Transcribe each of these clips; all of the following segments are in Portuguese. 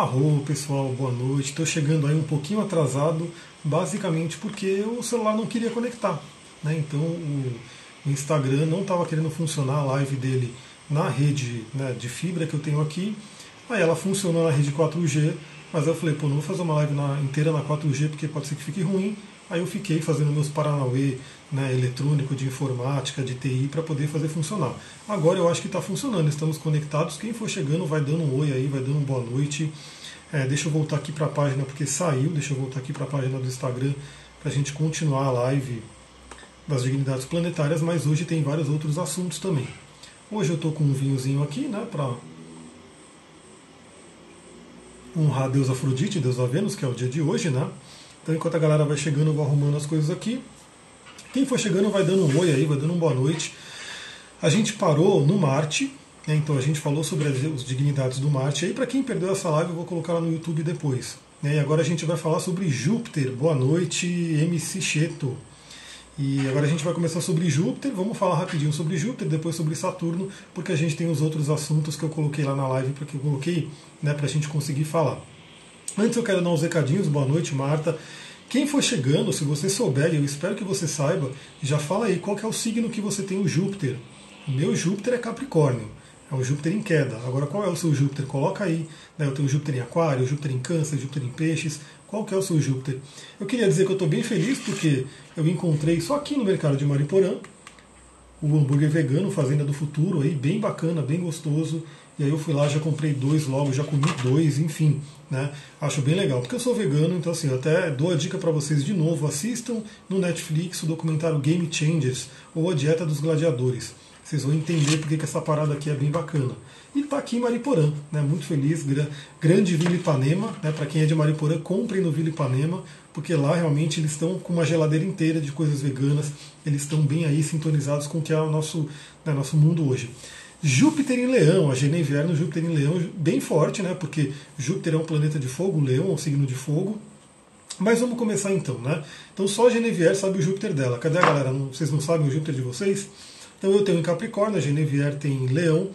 Arro, pessoal, boa noite. Estou chegando aí um pouquinho atrasado, basicamente porque o celular não queria conectar. Né? Então o Instagram não estava querendo funcionar a live dele na rede né, de fibra que eu tenho aqui. Aí ela funcionou na rede 4G, mas eu falei, pô, não vou fazer uma live na, inteira na 4G porque pode ser que fique ruim. Aí eu fiquei fazendo meus Paranauê né, eletrônico, de informática, de TI, para poder fazer funcionar. Agora eu acho que está funcionando, estamos conectados. Quem for chegando vai dando um oi aí, vai dando boa noite. É, deixa eu voltar aqui para a página, porque saiu, deixa eu voltar aqui para a página do Instagram para a gente continuar a live das dignidades planetárias, mas hoje tem vários outros assuntos também. Hoje eu estou com um vinhozinho aqui, né, para honrar a deusa Afrodite, deusa Vênus, que é o dia de hoje, né? Então enquanto a galera vai chegando, eu vou arrumando as coisas aqui. Quem for chegando vai dando um oi aí, vai dando uma boa noite. A gente parou no Marte, né, então a gente falou sobre as dignidades do Marte. Aí para quem perdeu essa live, eu vou colocar lá no YouTube depois. Né, e agora a gente vai falar sobre Júpiter. Boa noite, MC Cheto. E agora a gente vai começar sobre Júpiter, vamos falar rapidinho sobre Júpiter, depois sobre Saturno, porque a gente tem os outros assuntos que eu coloquei lá na live, porque eu coloquei né, para a gente conseguir falar. Antes eu quero dar uns recadinhos, boa noite Marta. Quem for chegando, se você souber, eu espero que você saiba, já fala aí qual é o signo que você tem o Júpiter. O meu Júpiter é Capricórnio, é o Júpiter em queda. Agora qual é o seu Júpiter? Coloca aí. Né, eu tenho Júpiter em Aquário, Júpiter em Câncer, Júpiter em Peixes. Qual que é o seu Júpiter? Eu queria dizer que eu estou bem feliz porque eu encontrei só aqui no mercado de Mariporã o hambúrguer vegano Fazenda do Futuro, aí bem bacana, bem gostoso. E aí eu fui lá, já comprei dois logo, já comi dois, enfim, né? Acho bem legal, porque eu sou vegano, então assim, eu até dou a dica para vocês de novo, assistam no Netflix o documentário Game Changers ou A Dieta dos Gladiadores. Vocês vão entender porque que essa parada aqui é bem bacana. E está aqui em Mariporã, né? muito feliz, grande Vila Ipanema, né? para quem é de Mariporã, comprem no Vila Ipanema, porque lá realmente eles estão com uma geladeira inteira de coisas veganas, eles estão bem aí sintonizados com o que é o nosso, né, nosso mundo hoje. Júpiter em Leão, a Genevier no Júpiter em Leão, bem forte, né? Porque Júpiter é um planeta de fogo, Leão é um signo de fogo. Mas vamos começar então, né? Então só a Genevier sabe o Júpiter dela. Cadê a galera? vocês não sabem o Júpiter de vocês? Então eu tenho em Capricórnio, a Genevier tem em Leão.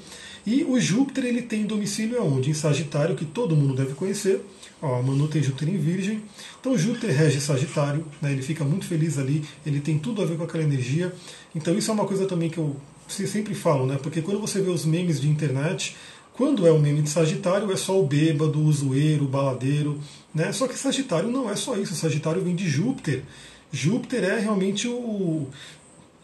E o Júpiter ele tem domicílio aonde? Em Sagitário, que todo mundo deve conhecer. Ó, a Manu tem Júpiter em Virgem. Então Júpiter rege Sagitário, né? ele fica muito feliz ali, ele tem tudo a ver com aquela energia. Então isso é uma coisa também que eu sempre falo, né? Porque quando você vê os memes de internet, quando é o meme de Sagitário, é só o bêbado, o zoeiro, o baladeiro. Né? Só que Sagitário não é só isso. Sagitário vem de Júpiter. Júpiter é realmente o,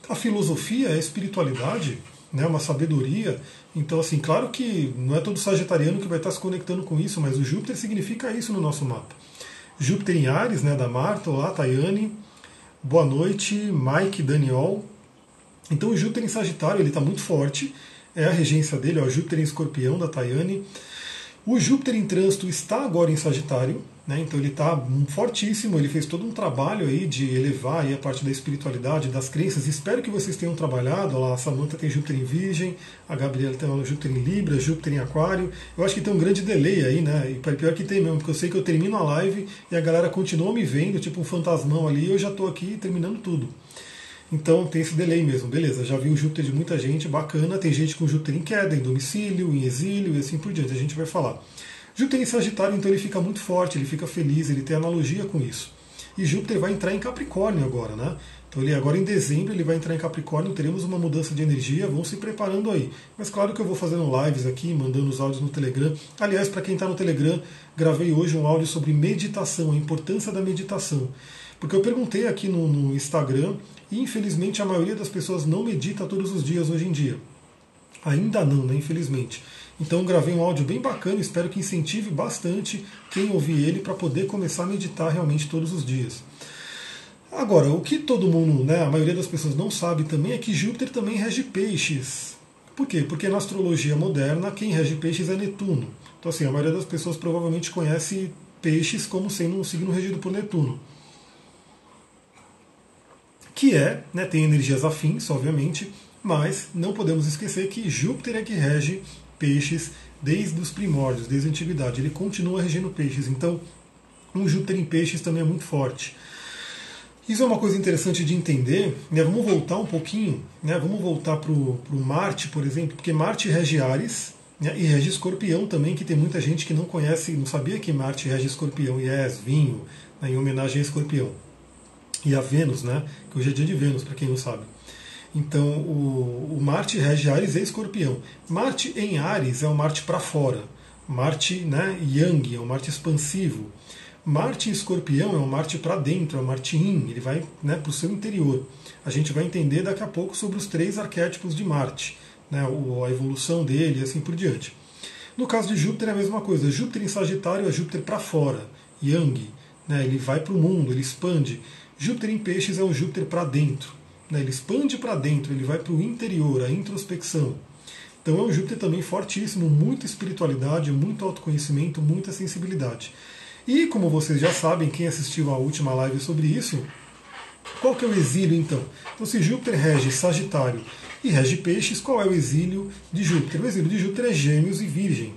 a filosofia, a espiritualidade, né? uma sabedoria. Então, assim, claro que não é todo sagitariano que vai estar se conectando com isso, mas o Júpiter significa isso no nosso mapa. Júpiter em Ares, né, da Marta, olá, Tayane. Boa noite, Mike Daniel. Então o Júpiter em Sagitário ele está muito forte, é a regência dele, ó, Júpiter em Escorpião da Tayane. O Júpiter em trânsito está agora em Sagitário, né, então ele está fortíssimo, ele fez todo um trabalho aí de elevar aí a parte da espiritualidade, das crenças. Espero que vocês tenham trabalhado. Lá, a Samantha tem Júpiter em Virgem, a Gabriela tem Júpiter em Libra, Júpiter em Aquário. Eu acho que tem um grande delay aí, né? E pior que tem mesmo, porque eu sei que eu termino a live e a galera continua me vendo, tipo um fantasmão ali, e eu já estou aqui terminando tudo. Então tem esse delay mesmo, beleza. Já vi o Júpiter de muita gente, bacana. Tem gente com Júpiter em queda, em domicílio, em exílio e assim por diante. A gente vai falar. Júpiter em Sagitário, então ele fica muito forte, ele fica feliz, ele tem analogia com isso. E Júpiter vai entrar em Capricórnio agora, né? Então ele agora em dezembro ele vai entrar em Capricórnio, teremos uma mudança de energia, vão se preparando aí. Mas claro que eu vou fazendo lives aqui, mandando os áudios no Telegram. Aliás, para quem está no Telegram, gravei hoje um áudio sobre meditação, a importância da meditação. Porque eu perguntei aqui no, no Instagram e infelizmente a maioria das pessoas não medita todos os dias hoje em dia. Ainda não, né? Infelizmente. Então gravei um áudio bem bacana, espero que incentive bastante quem ouvir ele para poder começar a meditar realmente todos os dias. Agora, o que todo mundo, né, a maioria das pessoas não sabe também é que Júpiter também rege peixes. Por quê? Porque na astrologia moderna quem rege peixes é Netuno. Então assim, a maioria das pessoas provavelmente conhece peixes como sendo um signo regido por Netuno que é, né, tem energias afins, obviamente, mas não podemos esquecer que Júpiter é que rege peixes desde os primórdios, desde a antiguidade. Ele continua regendo peixes, então um Júpiter em peixes também é muito forte. Isso é uma coisa interessante de entender. Né? Vamos voltar um pouquinho, né? vamos voltar para o Marte, por exemplo, porque Marte rege Ares, Né? E rege escorpião também, que tem muita gente que não conhece, não sabia que Marte rege escorpião e é vinho, né, em homenagem a escorpião. E a Vênus, né? Que hoje é dia de Vênus, para quem não sabe. Então, o, o, Marte rege Ares e Escorpião. Marte em Ares é o Marte para fora. Marte né, Yang é o Marte expansivo. Marte em Escorpião é o Marte para dentro, é o Marte Yin, ele vai né, para o seu interior. A gente vai entender daqui a pouco sobre os três arquétipos de Marte, né, a evolução dele e assim por diante. No caso de Júpiter é a mesma coisa. Júpiter em Sagitário é Júpiter para fora, Yang, né, ele vai para o mundo, ele expande. Júpiter em Peixes é um Júpiter para dentro, né, ele expande para dentro, ele vai para o interior, a introspecção. Então é um Júpiter também fortíssimo, muita espiritualidade, muito autoconhecimento, muita sensibilidade. E como vocês já sabem, quem assistiu a última live sobre isso, qual que é o exílio então? Então se Júpiter rege Sagitário e rege Peixes, qual é o exílio de Júpiter? O exílio de Júpiter é Gêmeos e Virgem.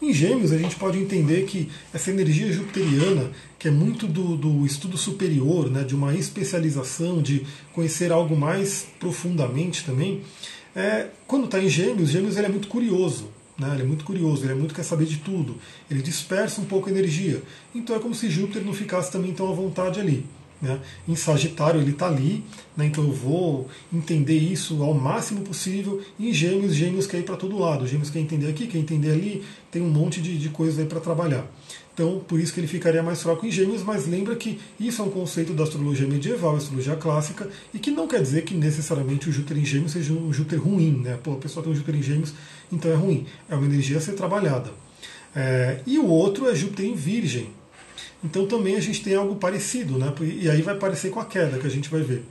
Em Gêmeos, a gente pode entender que essa energia jupiteriana, que é muito do, do, estudo superior, né, de uma especialização, de conhecer algo mais profundamente também, é, quando está em Gêmeos, Gêmeos ele é muito curioso. Né? Ele é muito curioso, ele é muito quer saber de tudo. Ele dispersa um pouco a energia. Então é como se Júpiter não ficasse também tão à vontade ali. Né? Em Sagitário ele está ali, né? então eu vou entender isso ao máximo possível. Em Gêmeos, Gêmeos quer ir para todo lado. Gêmeos quer entender aqui, quer entender ali, tem um monte de, de coisas aí para trabalhar. Então, por isso que ele ficaria mais fraco em Gêmeos, mas lembra que isso é um conceito da astrologia medieval, astrologia clássica, e que não quer dizer que necessariamente o Júpiter em Gêmeos seja um Júpiter ruim, né? Pô, a pessoa tem um Júpiter em Gêmeos, então é ruim. É uma energia a ser trabalhada. É, e o outro é Júpiter em Virgem. Então também a gente tem algo parecido, né? E aí vai parecer com a queda que a gente vai ver.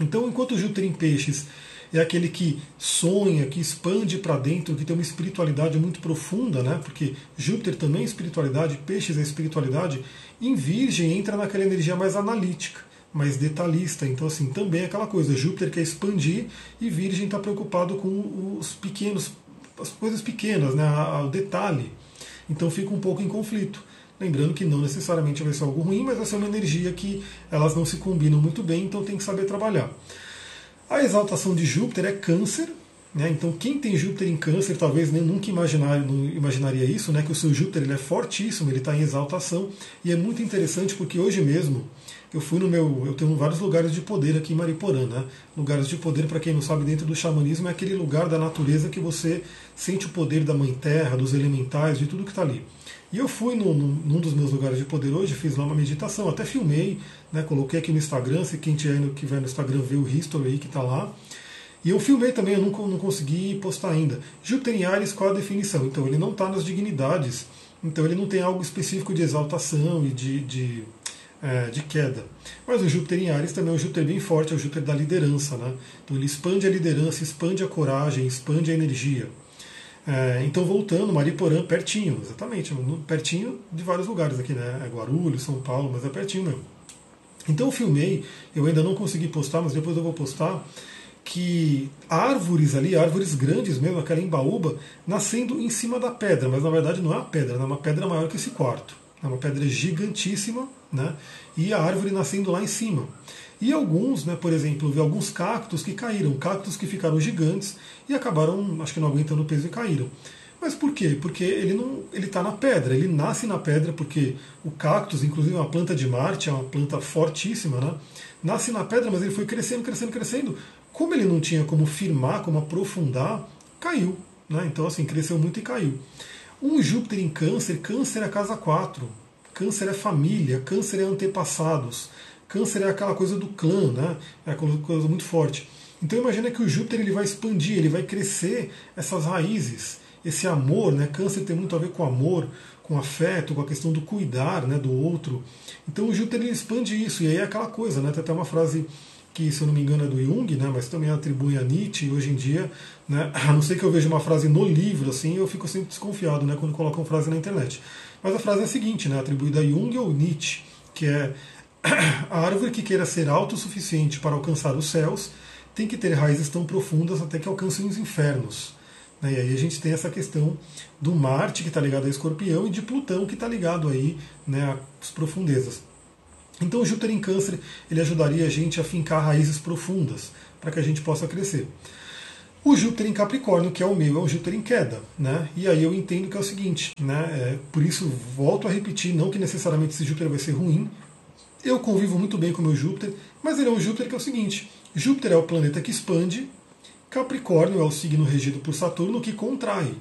Então, enquanto Júpiter em Peixes é aquele que sonha, que expande para dentro, que tem uma espiritualidade muito profunda, né? Porque Júpiter também é espiritualidade, Peixes é espiritualidade. Em Virgem entra naquela energia mais analítica, mais detalhista. Então, assim, também é aquela coisa. Júpiter quer expandir e Virgem está preocupado com os pequenos, as coisas pequenas, né? O detalhe. Então fica um pouco em conflito. Lembrando que não necessariamente vai ser algo ruim, mas vai ser uma energia que elas não se combinam muito bem, então tem que saber trabalhar. A exaltação de Júpiter é câncer, né? então quem tem Júpiter em câncer talvez nem nunca imaginar, imaginaria isso, né? que o seu Júpiter ele é fortíssimo, ele está em exaltação, e é muito interessante porque hoje mesmo eu fui no meu. Eu tenho vários lugares de poder aqui em Mariporã. Né? Lugares de poder, para quem não sabe, dentro do xamanismo, é aquele lugar da natureza que você sente o poder da Mãe Terra, dos elementais, de tudo que está ali. E eu fui no, no, num dos meus lugares de poder hoje, fiz lá uma meditação, até filmei, né, coloquei aqui no Instagram, se quem tiver que vai no Instagram ver o history aí que está lá. E eu filmei também, eu não, não consegui postar ainda. Júpiter em Ares, qual a definição? Então, ele não está nas dignidades, então ele não tem algo específico de exaltação e de, de, é, de queda. Mas o Júpiter em Ares também é um Júpiter bem forte, é o Júpiter da liderança. Né? Então ele expande a liderança, expande a coragem, expande a energia. É, então, voltando, Mariporã, pertinho, exatamente, pertinho de vários lugares aqui, né? É Guarulhos, São Paulo, mas é pertinho mesmo. Então, eu filmei, eu ainda não consegui postar, mas depois eu vou postar, que árvores ali, árvores grandes mesmo, aquela embaúba, nascendo em cima da pedra, mas na verdade não é uma pedra, é uma pedra maior que esse quarto. É uma pedra gigantíssima, né? E a árvore nascendo lá em cima. E alguns, né, por exemplo, vi alguns cactos que caíram, cactos que ficaram gigantes e acabaram, acho que não aguentando o peso e caíram. Mas por quê? Porque ele não, ele está na pedra, ele nasce na pedra porque o cactus, inclusive uma planta de Marte, é uma planta fortíssima, né? Nasce na pedra, mas ele foi crescendo, crescendo, crescendo. Como ele não tinha como firmar, como aprofundar, caiu, né? Então assim, cresceu muito e caiu. Um Júpiter em Câncer, Câncer é a casa 4. Câncer é família, Câncer é antepassados. Câncer é aquela coisa do clã, né? É aquela coisa muito forte. Então imagina que o Júpiter ele vai expandir, ele vai crescer essas raízes, esse amor, né? Câncer tem muito a ver com amor, com afeto, com a questão do cuidar, né, do outro. Então o Júpiter ele expande isso e aí é aquela coisa, né? Tem até uma frase que, se eu não me engano, é do Jung, né, mas também atribui a Nietzsche hoje em dia. Né, a não ser que eu veja uma frase no livro, assim, eu fico sempre desconfiado né, quando colocam frase na internet. Mas a frase é a seguinte, né, atribuída a Jung ou Nietzsche, que é a árvore que queira ser autossuficiente para alcançar os céus tem que ter raízes tão profundas até que alcancem os infernos. Né, e aí a gente tem essa questão do Marte, que está ligado a Escorpião, e de Plutão, que está ligado aí né, às profundezas. Então Júpiter em câncer ele ajudaria a gente a fincar raízes profundas para que a gente possa crescer. O Júpiter em Capricórnio, que é o meu, é um Júpiter em queda. Né? E aí eu entendo que é o seguinte, né? É, por isso volto a repetir, não que necessariamente esse Júpiter vai ser ruim. Eu convivo muito bem com o meu Júpiter, mas ele é um Júpiter que é o seguinte: Júpiter é o planeta que expande, Capricórnio é o signo regido por Saturno que contrai,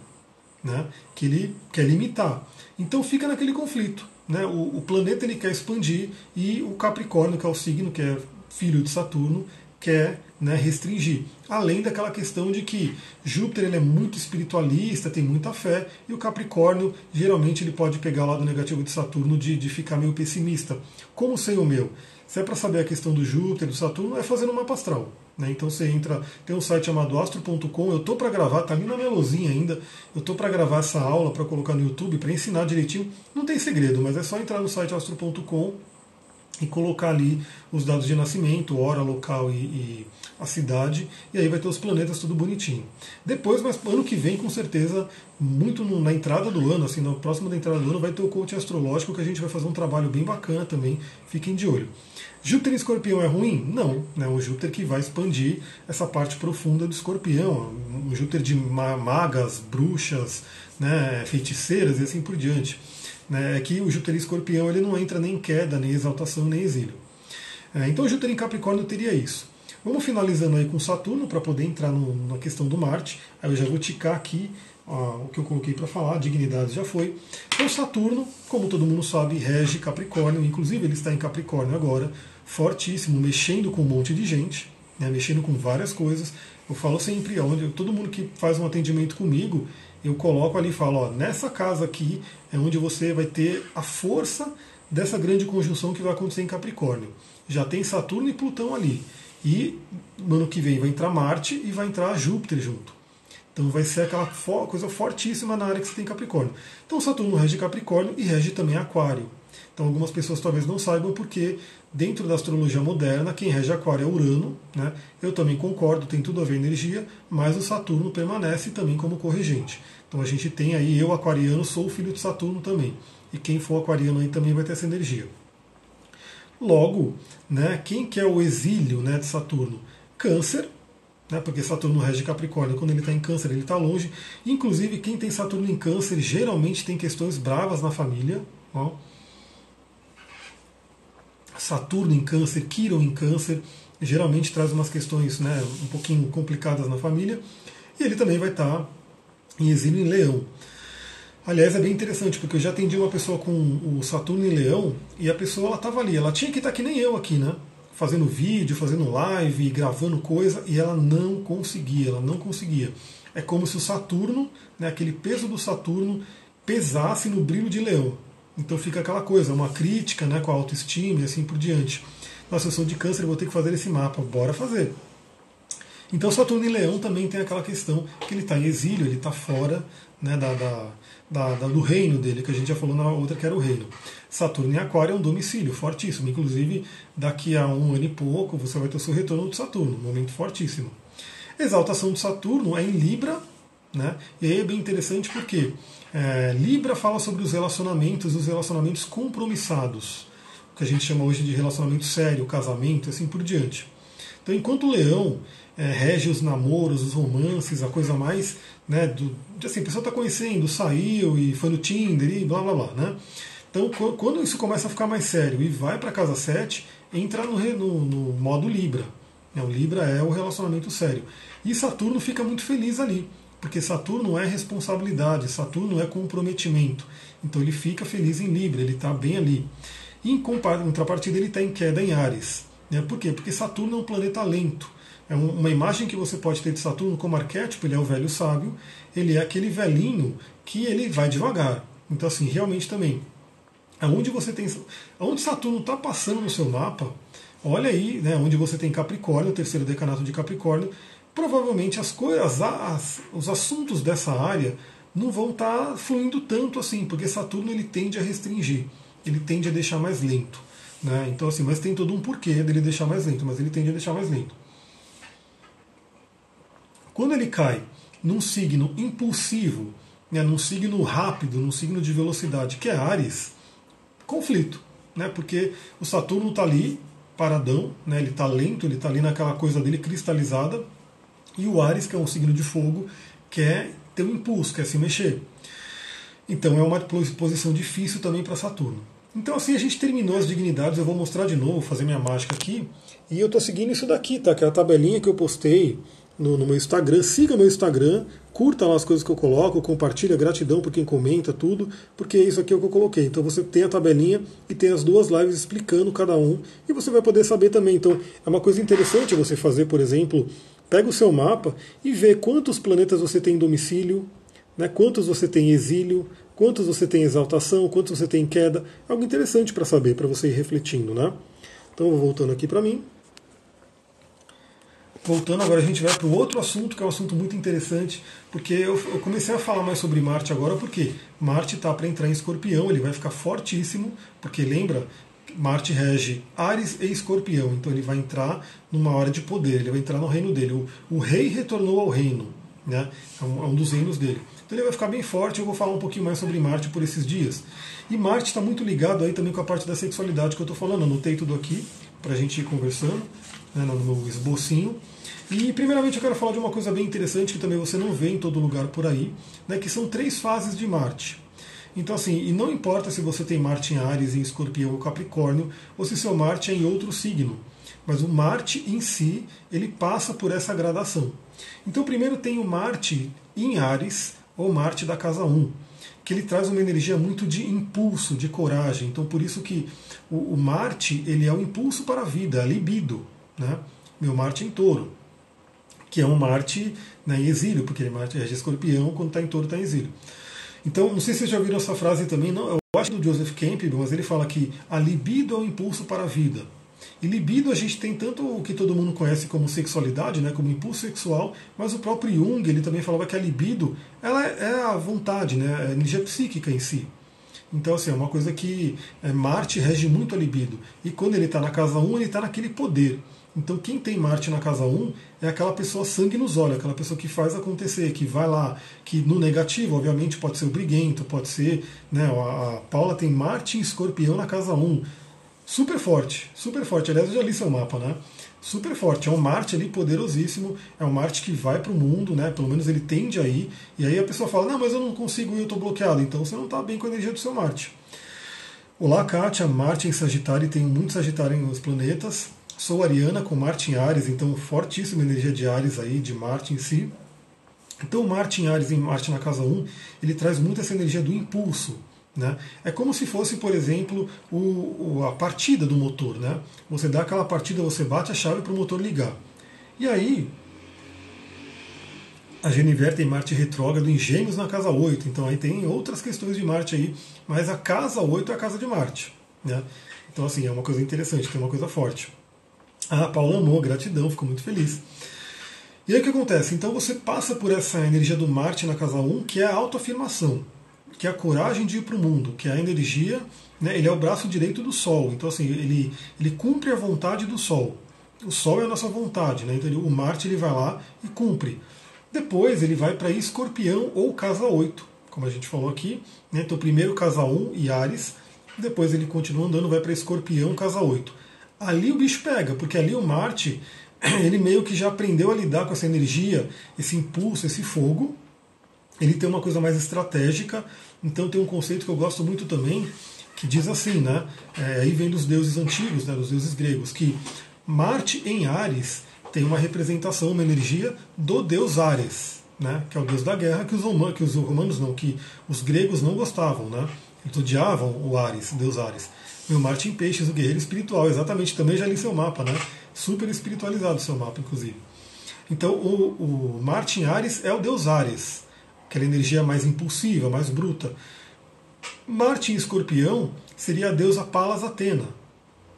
né? que ele quer limitar. Então fica naquele conflito. Né? O, o planeta ele quer expandir e o Capricórnio, que é o signo que é filho de Saturno, quer né, restringir. Além daquela questão de que Júpiter ele é muito espiritualista, tem muita fé, e o Capricórnio geralmente ele pode pegar o lado negativo de Saturno de, de ficar meio pessimista. Como sei o meu? Se é para saber a questão do Júpiter, do Saturno, é fazendo uma astral. Né? Então você entra, tem um site chamado astro.com, eu estou para gravar, está ali na minha luzinha ainda, eu estou para gravar essa aula para colocar no YouTube, para ensinar direitinho. Não tem segredo, mas é só entrar no site astro.com e colocar ali os dados de nascimento, hora, local e, e, a cidade, e aí vai ter os planetas tudo bonitinho. Depois, mas ano que vem, com certeza, muito no, na entrada do ano, assim, no próximo da entrada do ano, vai ter o coaching astrológico que a gente vai fazer um trabalho bem bacana também, fiquem de olho. Júpiter em escorpião é ruim? Não, é um Júpiter que vai expandir essa parte profunda do escorpião, um Júpiter de magas, bruxas, né, feiticeiras e assim por diante né, é que o Júpiter em escorpião ele não entra nem em queda, nem exaltação, nem exílio. É, então o Júpiter em Capricórnio teria isso. Vamos finalizando aí com Saturno para poder entrar no, na questão do Marte. Aí eu já vou ticar aqui ó, o que eu coloquei para falar, dignidade já foi. Então Saturno, como todo mundo sabe, rege Capricórnio, inclusive ele está em Capricórnio agora, fortíssimo, mexendo com um monte de gente, né, mexendo com várias coisas. Eu falo sempre, onde todo mundo que faz um atendimento comigo, eu coloco ali e falo, ó, nessa casa aqui é onde você vai ter a força dessa grande conjunção que vai acontecer em Capricórnio. Já tem Saturno e Plutão ali. E no ano que vem vai entrar Marte e vai entrar Júpiter junto. Então vai ser aquela coisa fortíssima na área que você tem Capricórnio. Então Saturno rege Capricórnio e rege também Aquário. Então algumas pessoas talvez não saibam porque dentro da astrologia moderna quem rege Aquário é Urano, né? Eu também concordo, tem tudo a ver energia, mas o Saturno permanece também como corregente. Então a gente tem aí eu aquariano sou filho de Saturno também e quem for aquariano aí também vai ter essa energia. Logo, né? Quem que é o exílio, né, de Saturno? Câncer, né, porque Saturno rege Capricórnio, quando ele está em Câncer ele está longe. Inclusive quem tem Saturno em Câncer geralmente tem questões bravas na família. Ó Saturno em câncer, Quiron em câncer, geralmente traz umas questões né, um pouquinho complicadas na família. E ele também vai estar em exílio em Leão. Aliás, é bem interessante, porque eu já atendi uma pessoa com o Saturno em Leão e a pessoa ela estava ali, ela tinha que estar que nem eu aqui, né? Fazendo vídeo, fazendo live, gravando coisa, e ela não conseguia, ela não conseguia. É como se o Saturno, né, aquele peso do Saturno, pesasse no brilho de Leão. Então fica aquela coisa, uma crítica né, com a autoestima e assim por diante. Nossa, eu sou de câncer, vou ter que fazer esse mapa, bora fazer. Então Saturno em Leão também tem aquela questão que ele está em exílio, ele está fora né, da, da, da, do reino dele, que a gente já falou na outra que era o reino. Saturno em Aquário é um domicílio fortíssimo, inclusive daqui a um ano e pouco você vai ter o seu retorno de Saturno, um momento fortíssimo. Exaltação de Saturno é em Libra, né? e aí é bem interessante porque é, Libra fala sobre os relacionamentos, os relacionamentos compromissados, o que a gente chama hoje de relacionamento sério, casamento assim por diante. Então, enquanto o Leão é, rege os namoros, os romances, a coisa mais, né, do, assim, a pessoa está conhecendo, saiu e foi no Tinder e blá blá blá, né? Então, quando isso começa a ficar mais sério e vai para casa 7, entra no, no, no modo Libra. Né? O Libra é o relacionamento sério. E Saturno fica muito feliz ali porque Saturno é responsabilidade, Saturno é comprometimento. Então ele fica feliz em Libra, ele está bem ali. E em contrapartida, ele está em queda em Ares. Né? Por quê? Porque Saturno é um planeta lento. É uma imagem que você pode ter de Saturno como arquétipo, ele é o velho sábio, ele é aquele velhinho que ele vai devagar. Então, assim, realmente também, aonde você tem. Aonde Saturno está passando no seu mapa, olha aí, né, onde você tem Capricórnio, o terceiro decanato de Capricórnio, provavelmente as coisas, as, os assuntos dessa área não vão estar tá fluindo tanto assim, porque Saturno ele tende a restringir, ele tende a deixar mais lento. Né? Então, assim, mas tem todo um porquê dele deixar mais lento, mas ele tende a deixar mais lento. Quando ele cai num signo impulsivo, né, num signo rápido, num signo de velocidade, que é Ares, conflito. Né, porque o Saturno está ali, paradão, né, ele está lento, ele está ali naquela coisa dele cristalizada, E o Ares, que é um signo de fogo, quer ter um impulso, quer se mexer. Então é uma posição difícil também para Saturno. Então assim a gente terminou as dignidades, eu vou mostrar de novo, fazer minha mágica aqui. E eu estou seguindo isso daqui, tá? Que é a tabelinha que eu postei no, no, meu Instagram. Siga meu Instagram, curta lá as coisas que eu coloco, compartilha, gratidão por quem comenta tudo, porque isso aqui é o que eu coloquei. Então você tem a tabelinha e tem as duas lives explicando cada um, e você vai poder saber também. Então é uma coisa interessante você fazer, por exemplo, pega o seu mapa e vê quantos planetas você tem em domicílio, né, quantos você tem em exílio, quantos você tem em exaltação, quantos você tem em queda. É algo interessante para saber, para você ir refletindo. Né? Então, voltando aqui para mim. Voltando agora, a gente vai para o outro assunto, que é um assunto muito interessante, porque eu, eu comecei a falar mais sobre Marte agora, porque Marte está para entrar em escorpião, ele vai ficar fortíssimo, porque lembra, Marte rege Ares e Escorpião, então ele vai entrar numa hora de poder, ele vai entrar no reino dele. O, o rei retornou ao reino, né? É um, é um, dos reinos dele. Então ele vai ficar bem forte. Eu vou falar um pouquinho mais sobre Marte por esses dias. E Marte está muito ligado aí também com a parte da sexualidade que eu estou falando. Anotei tudo aqui para a gente ir conversando né, no meu esbocinho. E primeiramente eu quero falar de uma coisa bem interessante que também você não vê em todo lugar por aí, né, que são três fases de Marte. Então, assim, e não importa se você tem Marte em Ares, em Escorpião ou Capricórnio, ou se seu Marte é em outro signo. Mas o Marte em si, ele passa por essa gradação. Então, primeiro tem o Marte em Ares, ou Marte da casa 1, que ele traz uma energia muito de impulso, de coragem. Então, por isso que o, o Marte, ele é o impulso para a vida, a libido. Né? Meu Marte em touro, que é um Marte né, em exílio, porque Marte é de escorpião, quando está em touro está em exílio. Então, não sei se vocês já ouviram essa frase também, não, eu acho do Joseph Campbell, mas ele fala que a libido é o impulso para a vida. E libido a gente tem tanto o que todo mundo conhece como sexualidade, né, como impulso sexual, mas o próprio Jung ele também falava que a libido ela é a vontade, né, a energia psíquica em si. Então, assim, é uma coisa que é, Marte rege muito a libido. E quando ele está na casa 1, ele está naquele poder. Então, quem tem Marte na casa 1 é aquela pessoa sangue nos olhos, aquela pessoa que faz acontecer, que vai lá, que no negativo, obviamente, pode ser o briguento, pode ser. Né, a, Paula tem Marte em escorpião na casa 1. Super forte, super forte. Aliás, eu já li seu mapa, né? Super forte. É um Marte ali poderosíssimo, é um Marte que vai para o mundo, né? Pelo menos ele tende a ir. E aí a pessoa fala: Não, mas eu não consigo ir, eu estou bloqueado. Então você não está bem com a energia do seu Marte. Olá, Kátia. Marte em Sagitário tem muito Sagitário nos planetas. Sou Ariana com Marte em Ares, então fortíssima energia de Ares aí, de Marte em si. Então Marte em Ares e Marte na casa 1, ele traz muito essa energia do impulso. Né? É como se fosse, por exemplo, o, o, a partida do motor. Né? Você dá aquela partida, você bate a chave para o motor ligar. E aí, a Geniver tem Marte retrógrado em Gêmeos na casa 8, então aí tem outras questões de Marte aí, mas a casa 8 é a casa de Marte. Né? Então, assim, é uma coisa interessante, tem uma coisa forte. A Paula amou, gratidão, ficou muito feliz. E aí o que acontece? Então você passa por essa energia do Marte na casa 1, que é a autoafirmação, que é a coragem de ir para o mundo, que é a energia, né, ele é o braço direito do Sol. Então assim, ele, ele cumpre a vontade do Sol. O Sol é a nossa vontade, né? Então ele, o Marte ele vai lá e cumpre. Depois ele vai para Escorpião ou casa 8, como a gente falou aqui. Né? Então primeiro casa 1 e Ares, depois ele continua andando, vai para Escorpião, casa 8 ali o bicho pega, porque ali o Marte, ele meio que já aprendeu a lidar com essa energia, esse impulso, esse fogo. Ele tem uma coisa mais estratégica, então tem um conceito que eu gosto muito também, que diz assim, né? É, aí vem dos deuses antigos, né, dos deuses gregos, que Marte em Ares tem uma representação, uma energia do deus Ares, né? Que é o deus da guerra, que os romanos, que os romanos não, que os gregos não gostavam, né? Eles odiavam o Ares, deus Ares. Meu Marte em Peixes, o guerreiro espiritual, exatamente. Também já li seu mapa, né? Super espiritualizado o seu mapa, inclusive. Então, o, o Marte em Ares é o deus Ares, aquela energia mais impulsiva, mais bruta. Marte em Escorpião seria a deusa Palas Atena,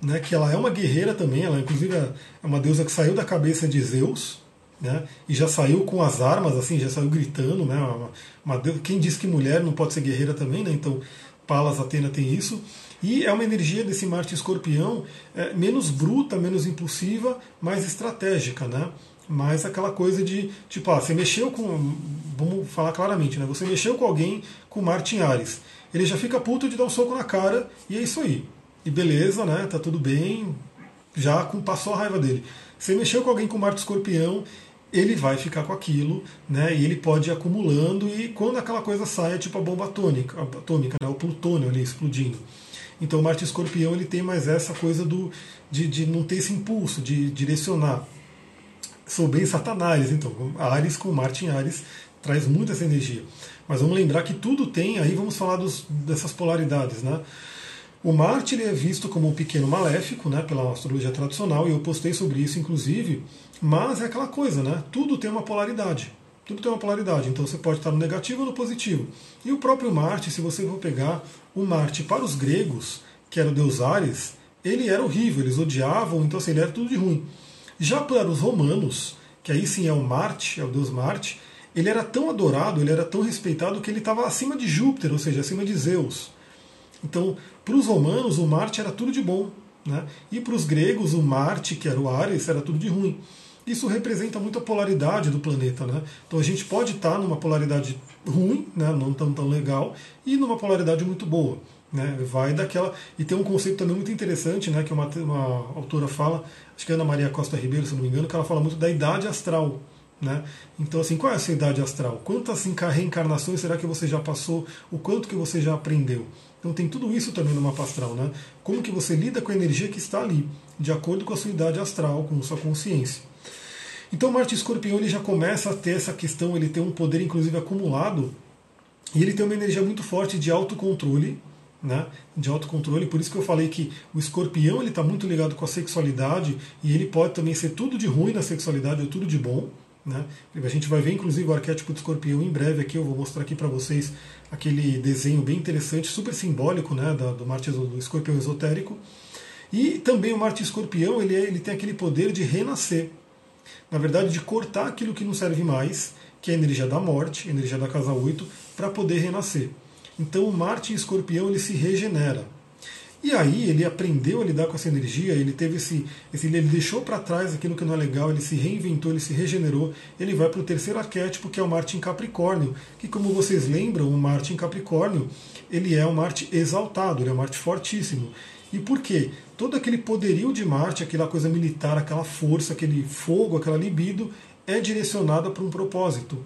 né? que ela é uma guerreira também, ela inclusive é uma deusa que saiu da cabeça de Zeus, né? e já saiu com as armas, assim, já saiu gritando. Né? Uma, uma, quem diz que mulher não pode ser guerreira também, né? então Palas Atena tem isso. E é uma energia desse Marte escorpião é, menos bruta, menos impulsiva, mais estratégica, né? Mais aquela coisa de, tipo, ah, você mexeu com. Vamos falar claramente, né? Você mexeu com alguém com Marte em Ares. Ele já fica puto de dar um soco na cara e é isso aí. E beleza, né? Tá tudo bem, já passou a raiva dele. Você mexeu com alguém com Marte escorpião, ele vai ficar com aquilo, né? E ele pode ir acumulando e quando aquela coisa sai é tipo a bomba atômica, atômica né? o plutônio ali explodindo. Então Marte Escorpião ele tem mais essa coisa do de, de não ter esse impulso de direcionar. Sou bem Satanás, então Ares com Marte em Ares traz muito essa energia. Mas vamos lembrar que tudo tem, aí vamos falar dos, dessas polaridades, né? O Marte ele é visto como um pequeno maléfico, né, pela astrologia tradicional, e eu postei sobre isso, inclusive, mas é aquela coisa, né? Tudo tem uma polaridade. Tudo tem uma polaridade, então você pode estar no negativo ou no positivo. E o próprio Marte, se você for pegar o Marte para os gregos, que era o deus Ares, ele era horrível, eles odiavam, então assim, ele era tudo de ruim. Já para os romanos, que aí sim é o Marte, é o deus Marte, ele era tão adorado, ele era tão respeitado que ele estava acima de Júpiter, ou seja, acima de Zeus. Então, para os romanos, o Marte era tudo de bom. Né? E para os gregos, o Marte, que era o Ares, era tudo de ruim. Isso representa muito a polaridade do planeta. Né? Então a gente pode estar numa polaridade ruim, né? não tão, tão legal, e numa polaridade muito boa. Né? Vai daquela. E tem um conceito também muito interessante, né? que uma, uma autora fala, acho que é Ana Maria Costa Ribeiro, se não me engano, que ela fala muito da idade astral. Né? Então, assim, qual é a sua idade astral? Quantas reencarnações será que você já passou? O quanto que você já aprendeu? Então tem tudo isso também no mapa astral, né? Como que você lida com a energia que está ali, de acordo com a sua idade astral, com a sua consciência. Então Marte Escorpião ele já começa a ter essa questão, ele tem um poder inclusive acumulado, e ele tem uma energia muito forte de autocontrole, né, de autocontrole, por isso que eu falei que o escorpião ele está muito ligado com a sexualidade e ele pode também ser tudo de ruim na sexualidade ou tudo de bom. Né? A gente vai ver inclusive o arquétipo do escorpião em breve aqui, eu vou mostrar aqui para vocês aquele desenho bem interessante, super simbólico né, do Marte do escorpião esotérico. E também o Marte escorpião ele, é, ele tem aquele poder de renascer, na verdade de cortar aquilo que não serve mais, que é a energia da morte, a energia da casa 8, para poder renascer. Então o Marte em escorpião ele se regenera. E aí ele aprendeu a lidar com essa energia, ele teve esse, esse ele deixou para trás aquilo que não é legal, ele se reinventou, ele se regenerou, ele vai para o terceiro arquétipo que é o Marte em Capricórnio, que como vocês lembram, o Marte em Capricórnio, ele é um Marte exaltado, ele é um Marte fortíssimo. E por quê? Todo aquele poderio de Marte, aquela coisa militar, aquela força, aquele fogo, aquela libido, é direcionada para um propósito.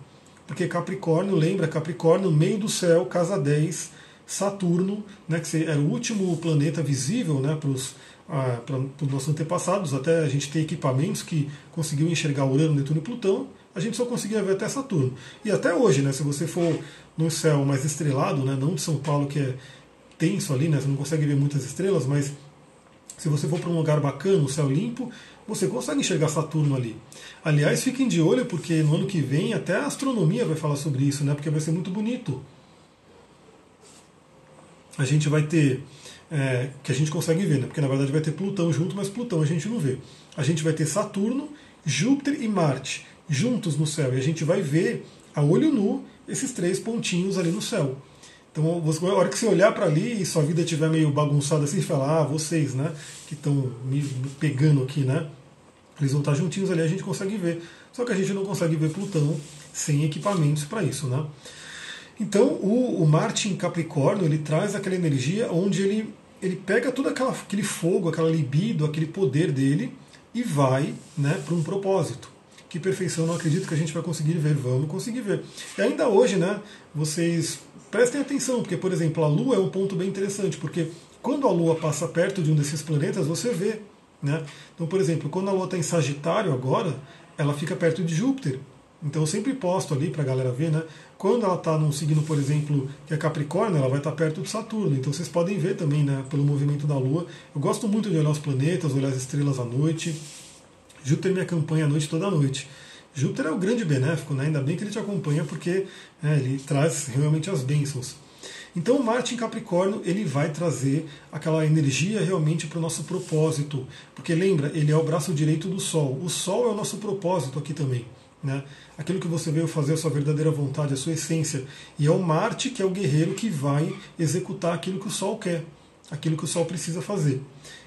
Porque Capricórnio, lembra, Capricórnio, meio do céu, casa 10, Saturno, né, que era o último planeta visível né, para os ah, nossos antepassados, até a gente tem equipamentos que conseguiu enxergar Urano, Netuno e Plutão, a gente só conseguia ver até Saturno. E até hoje, né, se você for no céu mais estrelado, né, não de São Paulo, que é tenso ali, né, você não consegue ver muitas estrelas, mas se você for para um lugar bacana, um céu limpo, você consegue enxergar Saturno ali. Aliás, fiquem de olho, porque no ano que vem até a astronomia vai falar sobre isso, né, porque vai ser muito bonito a gente vai ter, é, que a gente consegue ver, né? porque na verdade vai ter Plutão junto, mas Plutão a gente não vê. A gente vai ter Saturno, Júpiter e Marte juntos no céu, e a gente vai ver a olho nu esses três pontinhos ali no céu. Então, a hora que você olhar para ali e sua vida estiver meio bagunçada assim, falar, ah, vocês, né, que estão me pegando aqui, né, eles vão estar juntinhos ali, a gente consegue ver. Só que a gente não consegue ver Plutão sem equipamentos para isso, né. Então, o, o Marte em Capricórnio, ele traz aquela energia onde ele, ele pega todo aquela, aquele fogo, aquela libido, aquele poder dele e vai né, para um propósito. Que perfeição, não acredito que a gente vai conseguir ver, vamos conseguir ver. E ainda hoje, né, vocês prestem atenção, porque, por exemplo, a Lua é um ponto bem interessante, porque quando a Lua passa perto de um desses planetas, você vê. Né? Então, por exemplo, quando a Lua está em Sagitário agora, ela fica perto de Júpiter. Então eu sempre posto ali para a galera ver, né? Quando ela está num signo, por exemplo, que é Capricórnio, ela vai estar tá perto de Saturno. Então vocês podem ver também, né, pelo movimento da Lua. Eu gosto muito de olhar os planetas, olhar as estrelas à noite. Júpiter me acompanha à noite toda noite. Júpiter é o grande benéfico, né? ainda bem que ele te acompanha porque é, ele traz realmente as bênçãos. Então Marte em Capricórnio ele vai trazer aquela energia realmente para o nosso propósito, porque lembra, ele é o braço direito do Sol. O Sol é o nosso propósito aqui também. Né? Aquilo que você veio fazer, a sua verdadeira vontade, a sua essência. E é o Marte que é o guerreiro que vai executar aquilo que o Sol quer, aquilo que o Sol precisa fazer.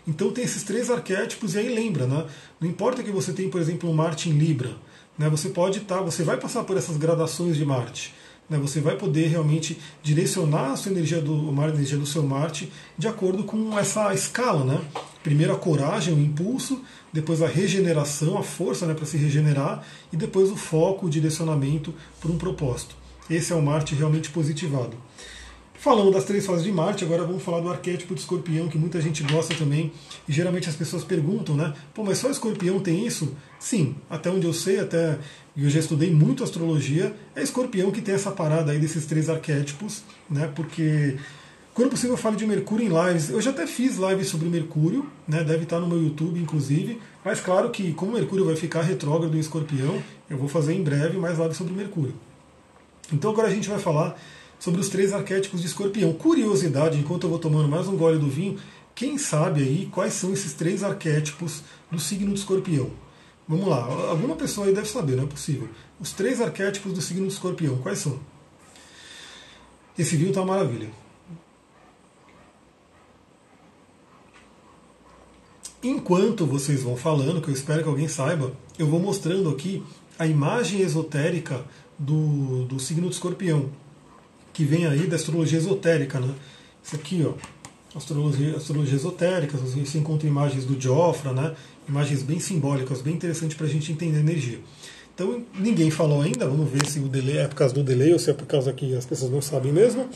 Então tem esses três arquétipos e aí lembra, né? Não importa que você tenha, por exemplo, um Marte em Libra, né? Você pode estar, tá, você vai passar por essas gradações de Marte. Né? Você vai poder realmente direcionar a sua energia do a energia do seu Marte de acordo com essa escala. Né? Primeiro a coragem, o impulso, depois a regeneração, a força né, para se regenerar, e depois o foco, o direcionamento para um propósito. Esse é o Marte realmente positivado. Falando das três fases de Marte, agora vamos falar do arquétipo de escorpião, que muita gente gosta também. E geralmente as pessoas perguntam, né? Pô, mas só escorpião tem isso? Sim, até onde eu sei, até eu já estudei muito astrologia, é escorpião que tem essa parada aí desses três arquétipos, né? Porque quando possível eu falo de Mercúrio em lives. Eu já até fiz lives sobre Mercúrio, né? Deve estar no meu YouTube, inclusive. Mas claro que como Mercúrio vai ficar retrógrado em escorpião, eu vou fazer em breve mais lives sobre Mercúrio. Então agora a gente vai falar sobre os três arquétipos de escorpião. Curiosidade, enquanto eu vou tomando mais um gole do vinho, quem sabe aí quais são esses três arquétipos do signo de escorpião? Vamos lá, alguma pessoa aí deve saber, não é possível. Os três arquétipos do signo de escorpião, quais são? Esse vinho está uma maravilha. Enquanto vocês vão falando, que eu espero que alguém saiba, eu vou mostrando aqui a imagem esotérica do, do signo de escorpião que vem aí da astrologia esotérica. Né? Isso aqui, ó, astrologia, astrologia esotérica, você encontra imagens do Jofra, né? imagens bem simbólicas, bem interessantes para a gente entender a energia. Então ninguém falou ainda, vamos ver se o delay é por causa do delay ou se é por causa que as pessoas não sabem mesmo.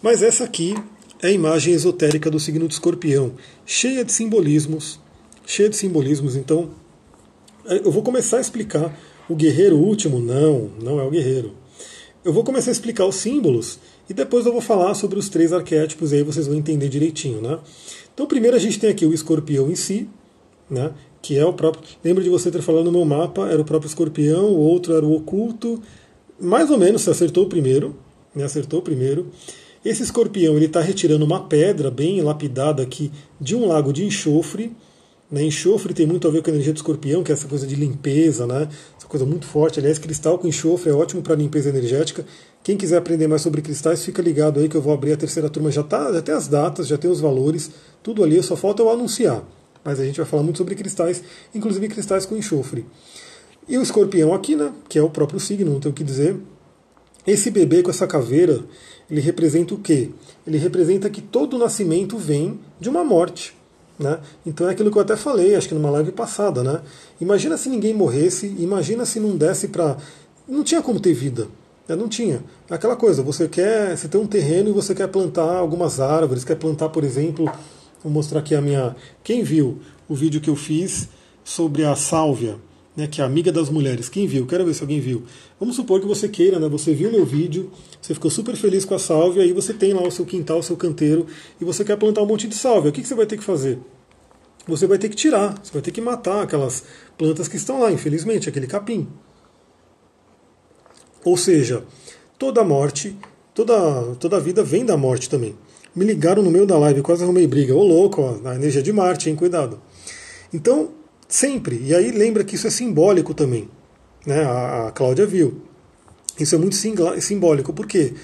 Mas essa aqui é a imagem esotérica do signo de escorpião, cheia de simbolismos, cheia de simbolismos. Então eu vou começar a explicar o guerreiro último. Não, não é o guerreiro. Eu vou começar a explicar os símbolos e depois eu vou falar sobre os três arquétipos e aí vocês vão entender direitinho, né? Então, primeiro a gente tem aqui o escorpião em si, né? Que é o próprio. Lembra de você ter falado no meu mapa, era o próprio escorpião, o outro era o oculto. Mais ou menos você acertou o primeiro, né? Acertou o primeiro. Esse escorpião ele está retirando uma pedra bem lapidada aqui de um lago de enxofre. Né? Enxofre tem muito a ver com a energia do escorpião, que é essa coisa de limpeza, né? coisa muito forte. Aliás, cristal com enxofre é ótimo para limpeza energética. Quem quiser aprender mais sobre cristais, fica ligado aí que eu vou abrir a terceira turma. Já, tá, já tem as datas, já tem os valores, tudo ali, só falta eu anunciar. Mas a gente vai falar muito sobre cristais, inclusive cristais com enxofre. E o escorpião aqui, né, que é o próprio signo, não tenho o que dizer. Esse bebê com essa caveira, ele representa o quê? Ele representa que todo nascimento vem de uma morte. Né? Então é aquilo que eu até falei, acho que numa live passada. Né? Imagina se ninguém morresse, imagina se não desse para. Não tinha como ter vida. Né? Não tinha. É aquela coisa, você quer. Você tem um terreno e você quer plantar algumas árvores, quer plantar, por exemplo. Vou mostrar aqui a minha. Quem viu o vídeo que eu fiz sobre a sálvia, né, que é amiga das mulheres. Quem viu? Quero ver se alguém viu. Vamos supor que você queira, né, você viu meu vídeo, você ficou super feliz com a sálvia, aí você tem lá o seu quintal, o seu canteiro, e você quer plantar um monte de sálvia. O que, que você vai ter que fazer? Você vai ter que tirar, você vai ter que matar aquelas plantas que estão lá, infelizmente, aquele capim. Ou seja, toda morte, toda, toda vida vem da morte também. Me ligaram no meio da live, quase arrumei briga. Ô louco, ó, a energia de Marte, hein? Cuidado. Então, sempre. E aí lembra que isso é simbólico também. Né? A, a Cláudia viu. Isso é muito simbólico. Por quê?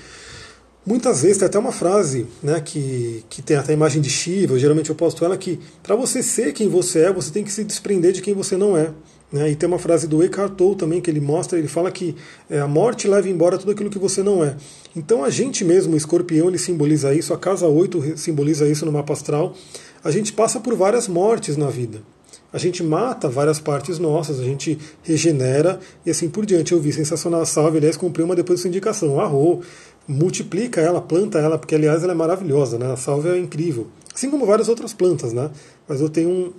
Muitas vezes tem até uma frase né, que, que tem até a imagem de Shiva, geralmente eu posto ela, que para você ser quem você é, você tem que se desprender de quem você não é. Né? E tem uma frase do Eckhart Tolle também que ele mostra, ele fala que é, a morte leva embora tudo aquilo que você não é. Então a gente mesmo, o escorpião, ele simboliza isso, a casa 8 simboliza isso no mapa astral. A gente passa por várias mortes na vida a gente mata várias partes nossas, a gente regenera e assim por diante. Eu vi sensacional a salve, aliás, comprei uma depois da sua indicação. Arro, multiplica ela, planta ela, porque aliás ela é maravilhosa, né? A salve é incrível. Assim como várias outras plantas, né? Mas eu tenho um,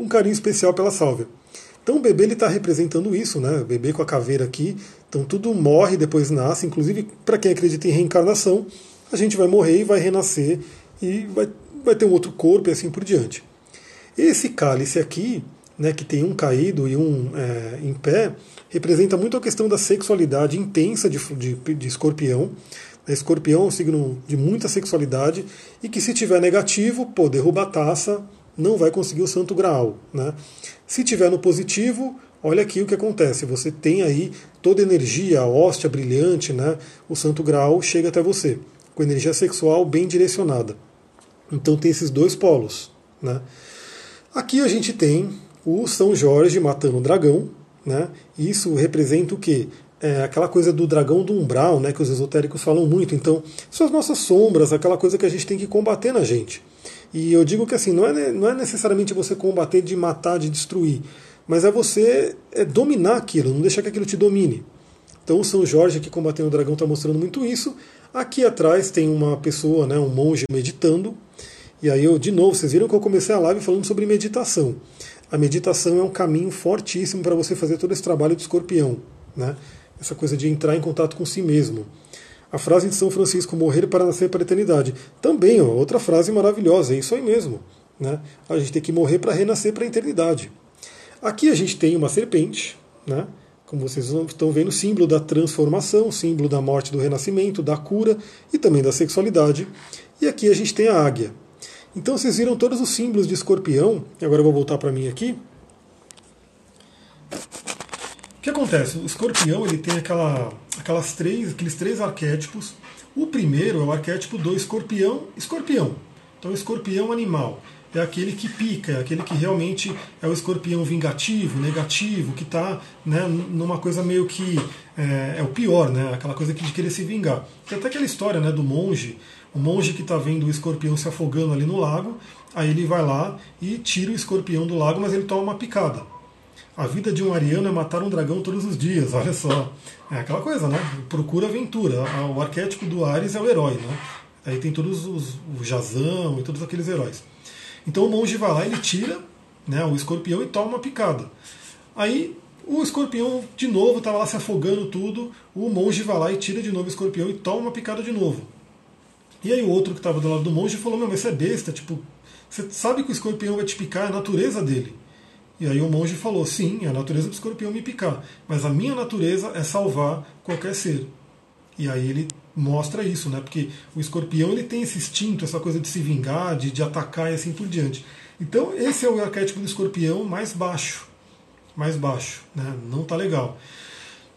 um carinho especial pela salve. Então o bebê está representando isso, né? O bebê com a caveira aqui. Então tudo morre, depois nasce. Inclusive, para quem acredita em reencarnação, a gente vai morrer e vai renascer e vai, vai ter um outro corpo e assim por diante. Esse cálice aqui, né, que tem um caído e um é, em pé, representa muito a questão da sexualidade intensa de, de, de escorpião. Escorpião é um signo de muita sexualidade e que se tiver negativo, pô, derruba a taça, não vai conseguir o santo graal. Né? Se tiver no positivo, olha aqui o que acontece. Você tem aí toda a energia, a hóstia brilhante, né? o santo graal chega até você, com energia sexual bem direcionada. Então tem esses dois polos. Né? Aqui a gente tem o São Jorge matando o dragão. Né? Isso representa o quê? é aquela coisa do dragão do umbral, né, que os esotéricos falam muito. Então, são as nossas sombras, aquela coisa que a gente tem que combater na gente. E eu digo que assim, não é, não é necessariamente você combater de matar, de destruir, mas é você é dominar aquilo, não deixar que aquilo te domine. Então o São Jorge aqui combatendo o dragão está mostrando muito isso. Aqui atrás tem uma pessoa, né, um monge meditando. E aí eu, de novo, vocês viram que eu comecei a live falando sobre meditação. A meditação é um caminho fortíssimo para você fazer todo esse trabalho do escorpião, né? Essa coisa de entrar em contato com si mesmo. A frase de São Francisco, morrer para nascer para a eternidade. Também, ó, outra frase maravilhosa, é isso aí mesmo. Né? A gente tem que morrer para renascer para a eternidade. Aqui a gente tem uma serpente, né? como vocês estão vendo, símbolo da transformação, símbolo da morte, do renascimento, da cura e também da sexualidade. E aqui a gente tem a águia. Então vocês viram todos os símbolos de escorpião. Agora eu vou voltar para mim aqui. O que acontece? O escorpião ele tem aquela, aquelas três, aqueles três arquétipos. O primeiro é o arquétipo do escorpião, escorpião. Então, escorpião animal é aquele que pica, é aquele que realmente é o escorpião vingativo, negativo, que está né, numa coisa meio que é, é, o pior, né, aquela coisa de querer se vingar. Tem até aquela história né, do monge, o monge que está vendo o escorpião se afogando ali no lago, aí ele vai lá e tira o escorpião do lago, mas ele toma uma picada. A vida de um ariano é matar um dragão todos os dias, olha só. É aquela coisa, né? Procura aventura. O arquétipo do Ares é o herói, né? Aí tem todos os o Jazão e todos aqueles heróis. Então o monge vai lá, ele tira né, o escorpião e toma uma picada. Aí o escorpião de novo estava lá se afogando tudo. O monge vai lá e tira de novo o escorpião e toma uma picada de novo. E aí o outro que estava do lado do monge falou: Meu, mas você é besta, tipo, você sabe que o escorpião vai te picar, é a natureza dele. E aí o monge falou: sim, é a natureza do escorpião me picar, mas a minha natureza é salvar qualquer ser. E aí ele mostra isso, né? Porque o escorpião ele tem esse instinto, essa coisa de se vingar, de, de atacar e assim por diante. Então esse é o arquétipo do escorpião mais baixo, mais baixo, né? Não tá legal.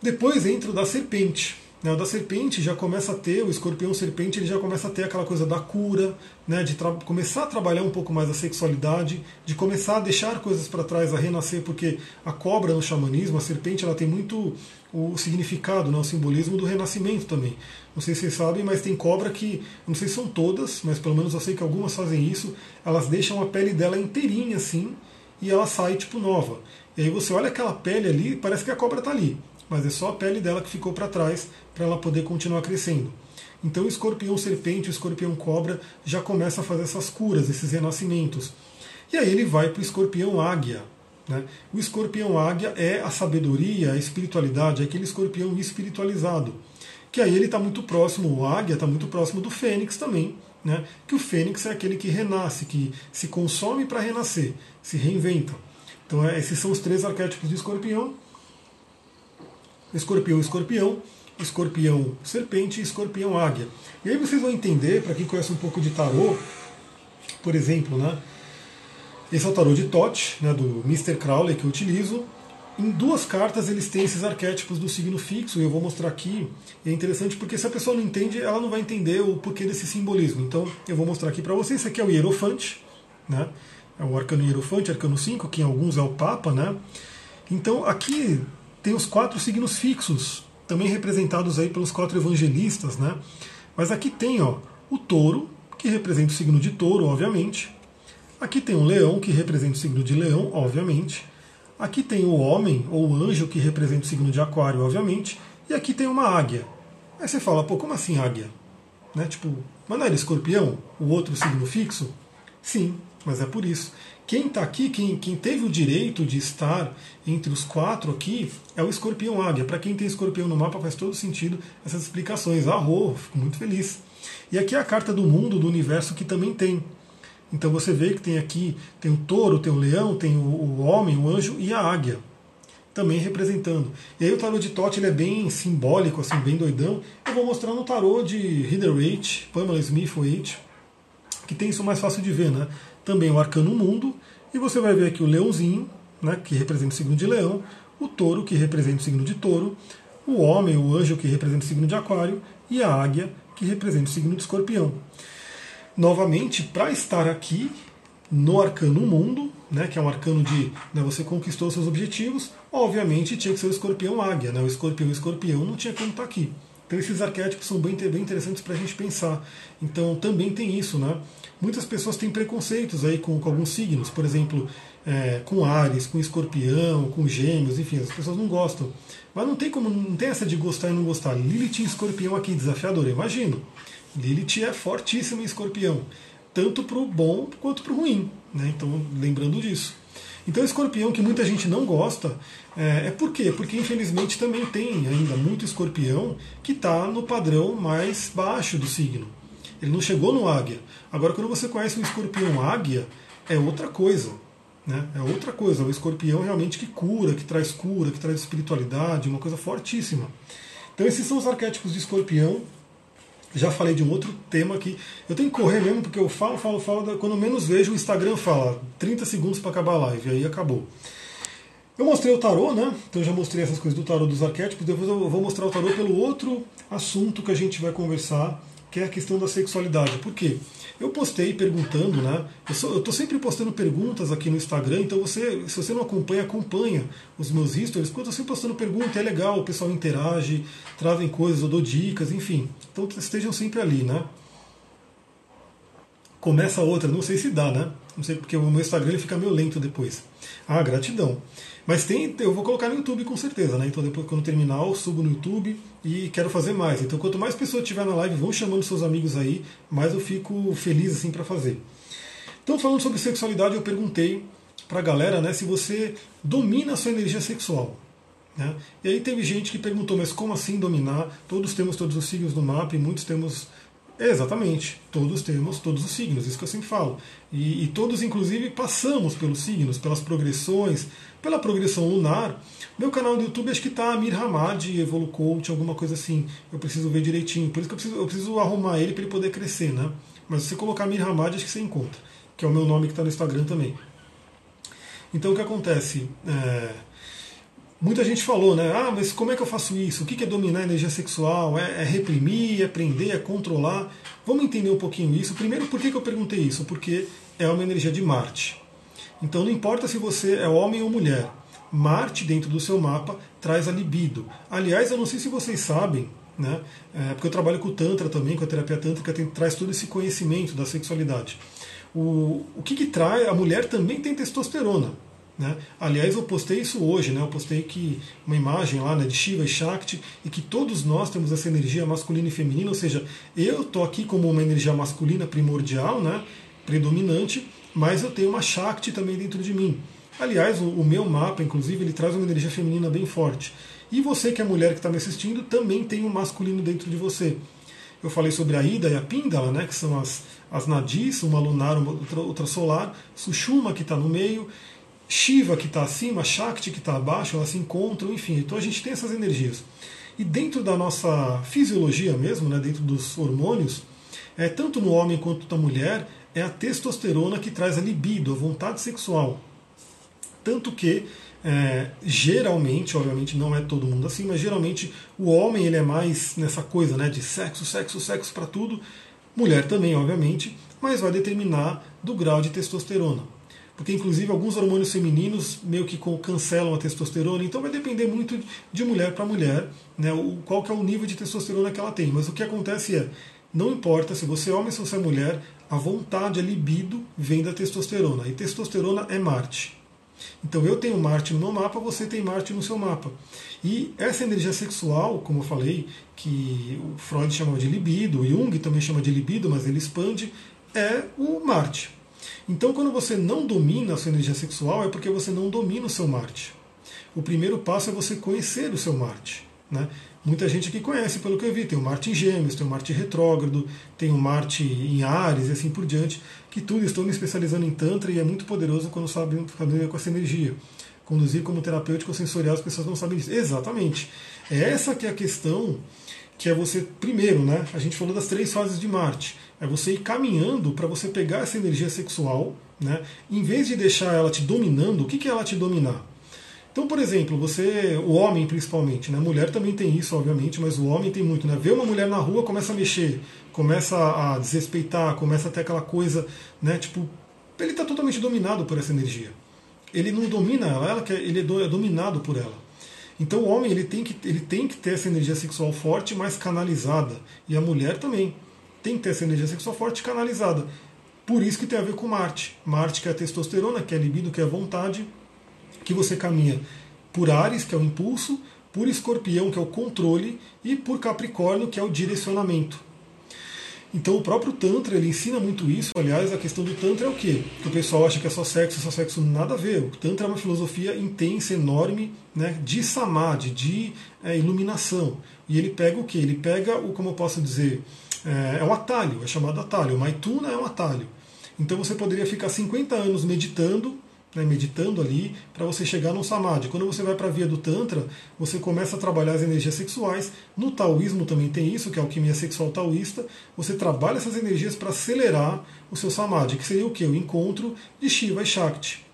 Depois entra o da serpente. Né, o da serpente já começa a ter, o escorpião serpente ele já começa a ter aquela coisa da cura, né, de começar a trabalhar um pouco mais a sexualidade, de começar a deixar coisas para trás, a renascer, porque a cobra no xamanismo, a serpente, ela tem muito o significado, né, o simbolismo do renascimento também. Não sei se vocês sabem, mas tem cobra que, não sei se são todas, mas pelo menos eu sei que algumas fazem isso, elas deixam a pele dela inteirinha assim e ela sai tipo nova. E aí você olha aquela pele ali, parece que a cobra está ali mas é só a pele dela que ficou para trás para ela poder continuar crescendo. Então o escorpião serpente, o escorpião cobra já começa a fazer essas curas, esses renascimentos. E aí ele vai para o escorpião águia. Né? O escorpião águia é a sabedoria, a espiritualidade, é aquele escorpião espiritualizado. Que aí ele está muito próximo, o águia está muito próximo do fênix também. Né? Que o fênix é aquele que renasce, que se consome para renascer, se reinventa. Então esses são os três arquétipos do escorpião escorpião, escorpião, escorpião, serpente escorpião, águia. E aí vocês vão entender, para quem conhece um pouco de tarô, por exemplo, né? Esse é o tarô de Tote, né, do Mr. Crowley que eu utilizo. Em duas cartas eles têm esses arquétipos do signo fixo, e eu vou mostrar aqui. É interessante porque se a pessoa não entende, ela não vai entender o porquê desse simbolismo. Então eu vou mostrar aqui para vocês. Esse aqui é o Hierofante, né? É o arcano Hierofante, arcano 5, que em alguns é o Papa, né? Então aqui tem os quatro signos fixos, também representados aí pelos quatro evangelistas, né? Mas aqui tem ó, o touro, que representa o signo de touro, obviamente. Aqui tem o leão, que representa o signo de leão, obviamente. Aqui tem o homem, ou o anjo, que representa o signo de aquário, obviamente. E aqui tem uma águia. Aí você fala, pô, como assim águia? Né? Tipo, mas não era escorpião, o outro signo fixo? Sim, mas é por isso. Quem está aqui, quem, quem teve o direito de estar entre os quatro aqui, é o escorpião águia. Para quem tem escorpião no mapa, faz todo sentido essas explicações. Arro, fico muito feliz. E aqui é a carta do mundo, do universo, que também tem. Então você vê que tem aqui, tem o touro, tem o leão, tem o, o homem, o anjo e a águia. Também representando. E aí o tarô de Tote ele é bem simbólico, assim, bem doidão. Eu vou mostrar no tarô de Rider Waite, Pamela Smith Waite, que tem isso mais fácil de ver, né? Também o arcano mundo, e você vai ver aqui o leãozinho, né, que representa o signo de leão, o touro, que representa o signo de touro, o homem, o anjo, que representa o signo de aquário, e a águia, que representa o signo de escorpião. Novamente, para estar aqui no arcano mundo, né, que é um arcano de né, você conquistou seus objetivos, obviamente tinha que ser o escorpião águia, né, o escorpião escorpião não tinha como estar tá aqui. Então esses arquétipos são bem, bem interessantes para a gente pensar. Então também tem isso, né? Muitas pessoas têm preconceitos aí com, com alguns signos, por exemplo, é, com Ares, com Escorpião, com Gêmeos, enfim, as pessoas não gostam. Mas não tem como, não tem essa de gostar e não gostar. Lilith em Escorpião aqui, desafiador, imagino. Lilith é fortíssima em Escorpião, tanto para o bom quanto para o ruim, né? Então lembrando disso. Então, escorpião que muita gente não gosta, é, é por quê? Porque infelizmente também tem ainda muito escorpião que está no padrão mais baixo do signo. Ele não chegou no águia. Agora, quando você conhece um escorpião águia, é outra coisa. Né? É outra coisa. É o escorpião realmente que cura, que traz cura, que traz espiritualidade, uma coisa fortíssima. Então, esses são os arquétipos de escorpião. Já falei de um outro tema aqui. Eu tenho que correr mesmo, porque eu falo, falo, falo. Quando menos vejo, o Instagram fala 30 segundos para acabar a live, aí acabou. Eu mostrei o tarô, né? Então eu já mostrei essas coisas do tarô dos arquétipos. Depois eu vou mostrar o tarô pelo outro assunto que a gente vai conversar, que é a questão da sexualidade. Por quê? Eu postei perguntando, né? Eu estou sempre postando perguntas aqui no Instagram, então você, se você não acompanha, acompanha os meus stories, porque eu estou sempre postando perguntas, é legal, o pessoal interage, trazem coisas, eu dou dicas, enfim. Então estejam sempre ali, né? Começa outra, não sei se dá, né? Não sei porque o meu Instagram ele fica meio lento depois. Ah, gratidão. Mas tem, eu vou colocar no YouTube com certeza, né? Então depois quando terminar eu subo no YouTube e quero fazer mais. Então quanto mais pessoas tiver na live, vão chamando seus amigos aí, mais eu fico feliz assim para fazer. Então falando sobre sexualidade, eu perguntei para a galera, né, se você domina a sua energia sexual. Né? E aí teve gente que perguntou, mas como assim dominar? Todos temos todos os signos no mapa e muitos temos Exatamente, todos temos todos os signos, isso que eu sempre falo. E, e, todos, inclusive, passamos pelos signos, pelas progressões, pela progressão lunar. Meu canal do YouTube acho que está Amir Hamad, Evolu Coach, alguma coisa assim. Eu preciso ver direitinho, por isso que eu preciso, eu preciso arrumar ele para ele poder crescer, né? Mas se você colocar Amir Hamad, acho que você encontra, que é o meu nome que está no Instagram também. Então o que acontece? É Muita gente falou, né? Ah, mas como é que eu faço isso? O que é dominar a energia sexual? É, é reprimir, é prender, é controlar? Vamos entender um pouquinho isso. Primeiro, por que, eu perguntei isso? Porque é uma energia de Marte. Então não importa se você é homem ou mulher. Marte, dentro do seu mapa, traz a libido. Aliás, eu não sei se vocês sabem, né? É, porque eu trabalho com o Tantra também, com a terapia tântrica, tem, traz todo esse conhecimento da sexualidade. O, o que, que traz? A mulher também tem testosterona. Né? Aliás, eu postei isso hoje, né? eu postei que uma imagem lá né, de Shiva e Shakti e que todos nós temos essa energia masculina e feminina, ou seja, eu estou aqui como uma energia masculina primordial, né, predominante, mas eu tenho uma Shakti também dentro de mim. Aliás, o, o meu mapa, inclusive, ele traz uma energia feminina bem forte. E você que é mulher que está me assistindo também tem um masculino dentro de você. Eu falei sobre a Ida e a Píndala, né, que são as, as nadis, uma lunar, uma outra, outra solar, Sushuma que está no meio, Shiva que está acima, Shakti que está abaixo, elas se encontram, enfim. Então a gente tem essas energias. E dentro da nossa fisiologia mesmo, né, dentro dos hormônios, é, tanto no homem quanto na mulher, é a testosterona que traz a libido, a vontade sexual. Tanto que, é, geralmente, obviamente não é todo mundo assim, mas geralmente o homem ele é mais nessa coisa né, de sexo, sexo, sexo para tudo. Mulher também, obviamente, mas vai determinar do grau de testosterona porque inclusive alguns hormônios femininos meio que cancelam a testosterona, então vai depender muito de mulher para mulher, né, qual que é o nível de testosterona que ela tem. Mas o que acontece é, não importa se você é homem ou se você é mulher, a vontade, a libido vem da testosterona, e testosterona é Marte. Então eu tenho Marte no meu mapa, você tem Marte no seu mapa. E essa energia sexual, como eu falei, que o Freud chamava de libido, o Jung também chama de libido, mas ele expande, é o Marte. Então, quando você não domina a sua energia sexual, é porque você não domina o seu Marte. O primeiro passo é você conhecer o seu Marte. Né? Muita gente aqui conhece, pelo que eu vi, tem o Marte em Gêmeos, tem o Marte retrógrado, tem o Marte em Ares e assim por diante, que tudo estou me especializando em Tantra e é muito poderoso quando sabem fazer com essa energia. Conduzir como terapêutico sensorial, as pessoas não sabem disso. Exatamente. É essa que é a questão que é você, primeiro, né? A gente falou das três fases de Marte. É você ir caminhando para você pegar essa energia sexual, né? Em vez de deixar ela te dominando, o que, que é ela te dominar? Então, por exemplo, você, o homem principalmente, né? Mulher também tem isso, obviamente, mas o homem tem muito, né? Vê uma mulher na rua, começa a mexer, começa a desrespeitar, começa a ter aquela coisa, né? Tipo, ele está totalmente dominado por essa energia. ele não domina ela, ela quer, ele é dominado por ela. Então o homem ele tem, que, ele tem que ter essa energia sexual forte, mas canalizada. E a mulher também tem que ter essa energia sexual forte canalizada. Por isso que tem a ver com Marte. Marte que é a testosterona, que é a libido, que é a vontade, que você caminha por Ares, que é o impulso, por Escorpião, que é o controle, e por Capricórnio, que é o direcionamento. Então o próprio Tantra ele ensina muito isso. Aliás, a questão do Tantra é o quê? Que o pessoal acha que é só sexo, só sexo, nada a ver. O Tantra é uma filosofia intensa, enorme, né, de samadhi, de é, iluminação. E ele pega o quê? Ele pega o, como eu posso dizer, é, é um atalho, é chamado atalho. Maituna é um atalho. Então você poderia ficar 50 anos meditando né, meditando ali, para você chegar no samadhi. Quando você vai para a via do Tantra, você começa a trabalhar as energias sexuais. No taoísmo também tem isso, que é a alquimia sexual taoísta. Você trabalha essas energias para acelerar o seu samadhi, que seria o que? O encontro de Shiva e Shakti.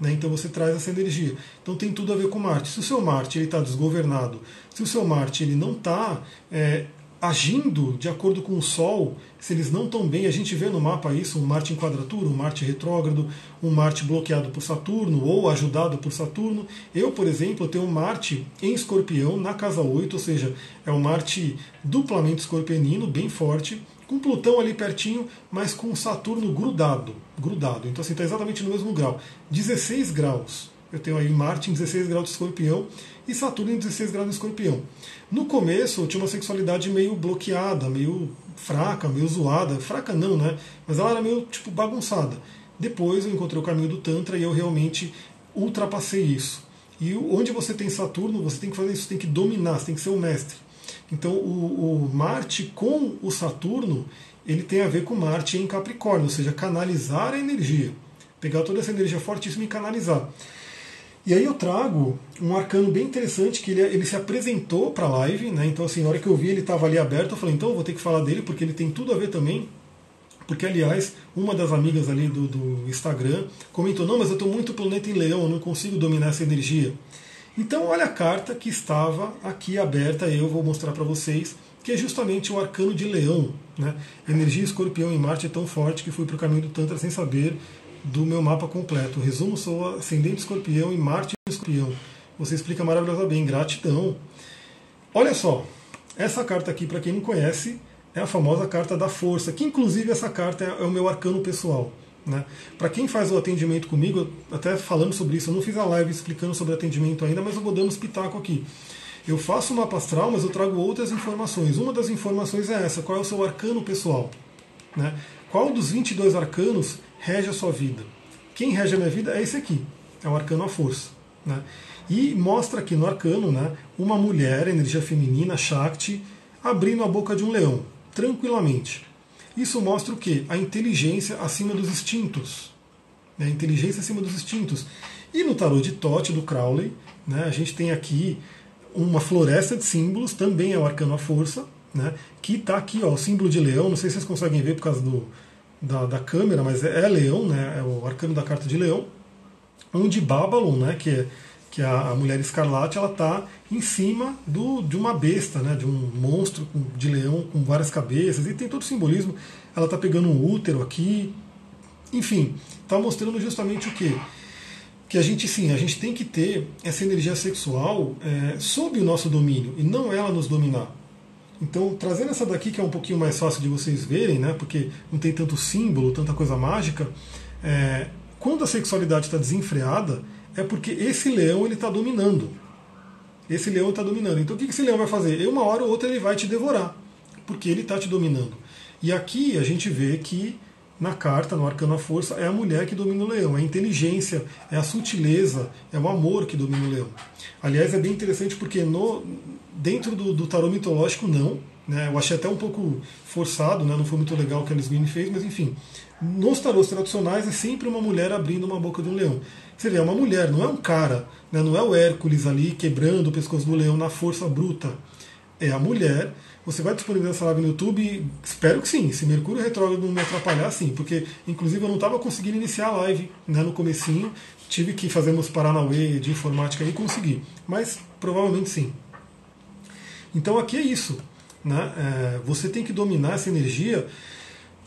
Né? Então você traz essa energia. Então tem tudo a ver com Marte. Se o seu Marte está desgovernado, se o seu Marte ele não está é, agindo de acordo com o Sol, se eles não estão bem, a gente vê no mapa isso, um Marte em quadratura, um Marte retrógrado, um Marte bloqueado por Saturno ou ajudado por Saturno. Eu, por exemplo, tenho um Marte em escorpião na casa 8, ou seja, é um Marte duplamente escorpionino, bem forte, com Plutão ali pertinho, mas com Saturno grudado, grudado. Então assim, está exatamente no mesmo grau, 16 graus. Eu tenho aí Marte em 16 graus de escorpião e Saturno em 16 graus de escorpião. No começo eu tinha uma sexualidade meio bloqueada, meio fraca, meio zoada. Fraca não, né? Mas ela era meio tipo bagunçada. Depois eu encontrei o caminho do Tantra e eu realmente ultrapassei isso. E onde você tem Saturno, você tem que fazer isso, tem que dominar, você tem que ser o mestre. Então o, o Marte com o Saturno, ele tem a ver com Marte em Capricórnio, ou seja, canalizar a energia. Pegar toda essa energia fortíssima e canalizar. E aí eu trago um arcano bem interessante que ele, ele se apresentou para a live, né? Então assim, na hora que eu vi ele estava ali aberto, eu falei, então eu vou ter que falar dele porque ele tem tudo a ver também. Porque, aliás, uma das amigas ali do, do Instagram comentou, não, mas eu estou muito planeta em leão, eu não consigo dominar essa energia. Então olha a carta que estava aqui aberta, eu vou mostrar para vocês, que é justamente o arcano de leão. Né? Energia escorpião em Marte é tão forte que fui para o caminho do Tantra sem saber do meu mapa completo. Resumo, sou ascendente escorpião e Marte escorpião. Você explica maravilhosamente bem, gratidão. Olha só, essa carta aqui, para quem não conhece, é a famosa carta da força, que inclusive essa carta é, o meu arcano pessoal. Né? Para quem faz o atendimento comigo, até falando sobre isso, eu não fiz a live explicando sobre atendimento ainda, mas eu vou dando os pitaco aqui. Eu faço mapa astral, mas eu trago outras informações. Uma das informações é essa: qual é o seu arcano pessoal? Né? Qual dos 22 arcanos rege a sua vida. Quem rege a minha vida é esse aqui, é o arcano à força. Né? E mostra aqui no arcano né, uma mulher, energia feminina, Shakti, abrindo a boca de um leão, tranquilamente. Isso mostra o que? A inteligência acima dos instintos. Né? A inteligência acima dos instintos. E no tarô de Tote, do Crowley, né, a gente tem aqui uma floresta de símbolos, também é o arcano à força, né, que está aqui, ó, o símbolo de leão, não sei se vocês conseguem ver por causa do, da, da câmera, mas é, é, leão, né? É o arcano da carta de leão. Onde Babylon, né? Que é, que é a, a mulher escarlate, ela está em cima do, de uma besta, né? De um monstro de leão com várias cabeças e tem todo o simbolismo. Ela está pegando um útero aqui, enfim, está mostrando justamente o que que a gente sim, a gente tem que ter essa energia sexual é, sob o nosso domínio e não ela nos dominar. Então, trazendo essa daqui, que é um pouquinho mais fácil de vocês verem, né, porque não tem tanto símbolo, tanta coisa mágica, é, quando a sexualidade está desenfreada, é porque esse leão ele está dominando. Esse leão está dominando. Então, o que esse leão vai fazer? Uma hora ou outra ele vai te devorar, porque ele está te dominando. E aqui a gente vê que na carta, no Arcano à Força, é a mulher que domina o leão, é a inteligência, é a sutileza, é o amor que domina o leão. Aliás, é bem interessante porque no, dentro do, do tarô mitológico, não. Né? Eu achei até um pouco forçado, né? não foi muito legal o que a Alice fez, mas enfim. Nos tarôs tradicionais é sempre uma mulher abrindo uma boca de um leão. Você vê, é uma mulher, não é um cara, né? não é o Hércules ali quebrando o pescoço do leão na força bruta. É a mulher você vai disponibilizar essa live no YouTube? Espero que sim. Se Mercúrio retrógrado não me atrapalhar, sim. Porque, inclusive, eu não estava conseguindo iniciar a live né, no comecinho. Tive que fazer meus Paranauê de informática e consegui. Mas, provavelmente, sim. Então, aqui é isso. Né? É, você tem que dominar essa energia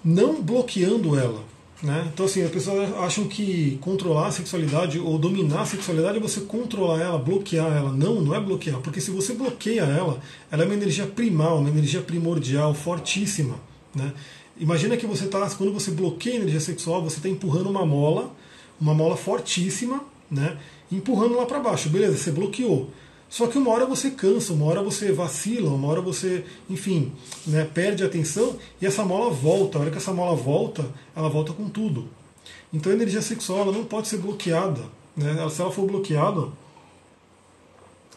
não bloqueando ela. Né? Então, assim, as pessoas acham que controlar a sexualidade ou dominar a sexualidade é você controlar ela, bloquear ela. Não, não é bloquear, porque se você bloqueia ela, ela é uma energia primal, uma energia primordial, fortíssima. Né? Imagina que você está, quando você bloqueia a energia sexual, você está empurrando uma mola, uma mola fortíssima, né? empurrando lá para baixo. Beleza, você bloqueou. Só que uma hora você cansa, uma hora você vacila, uma hora você, enfim, né, perde a atenção e essa mola volta. A hora que essa mola volta, ela volta com tudo. Então a energia sexual ela não pode ser bloqueada. Né? Se ela for bloqueada,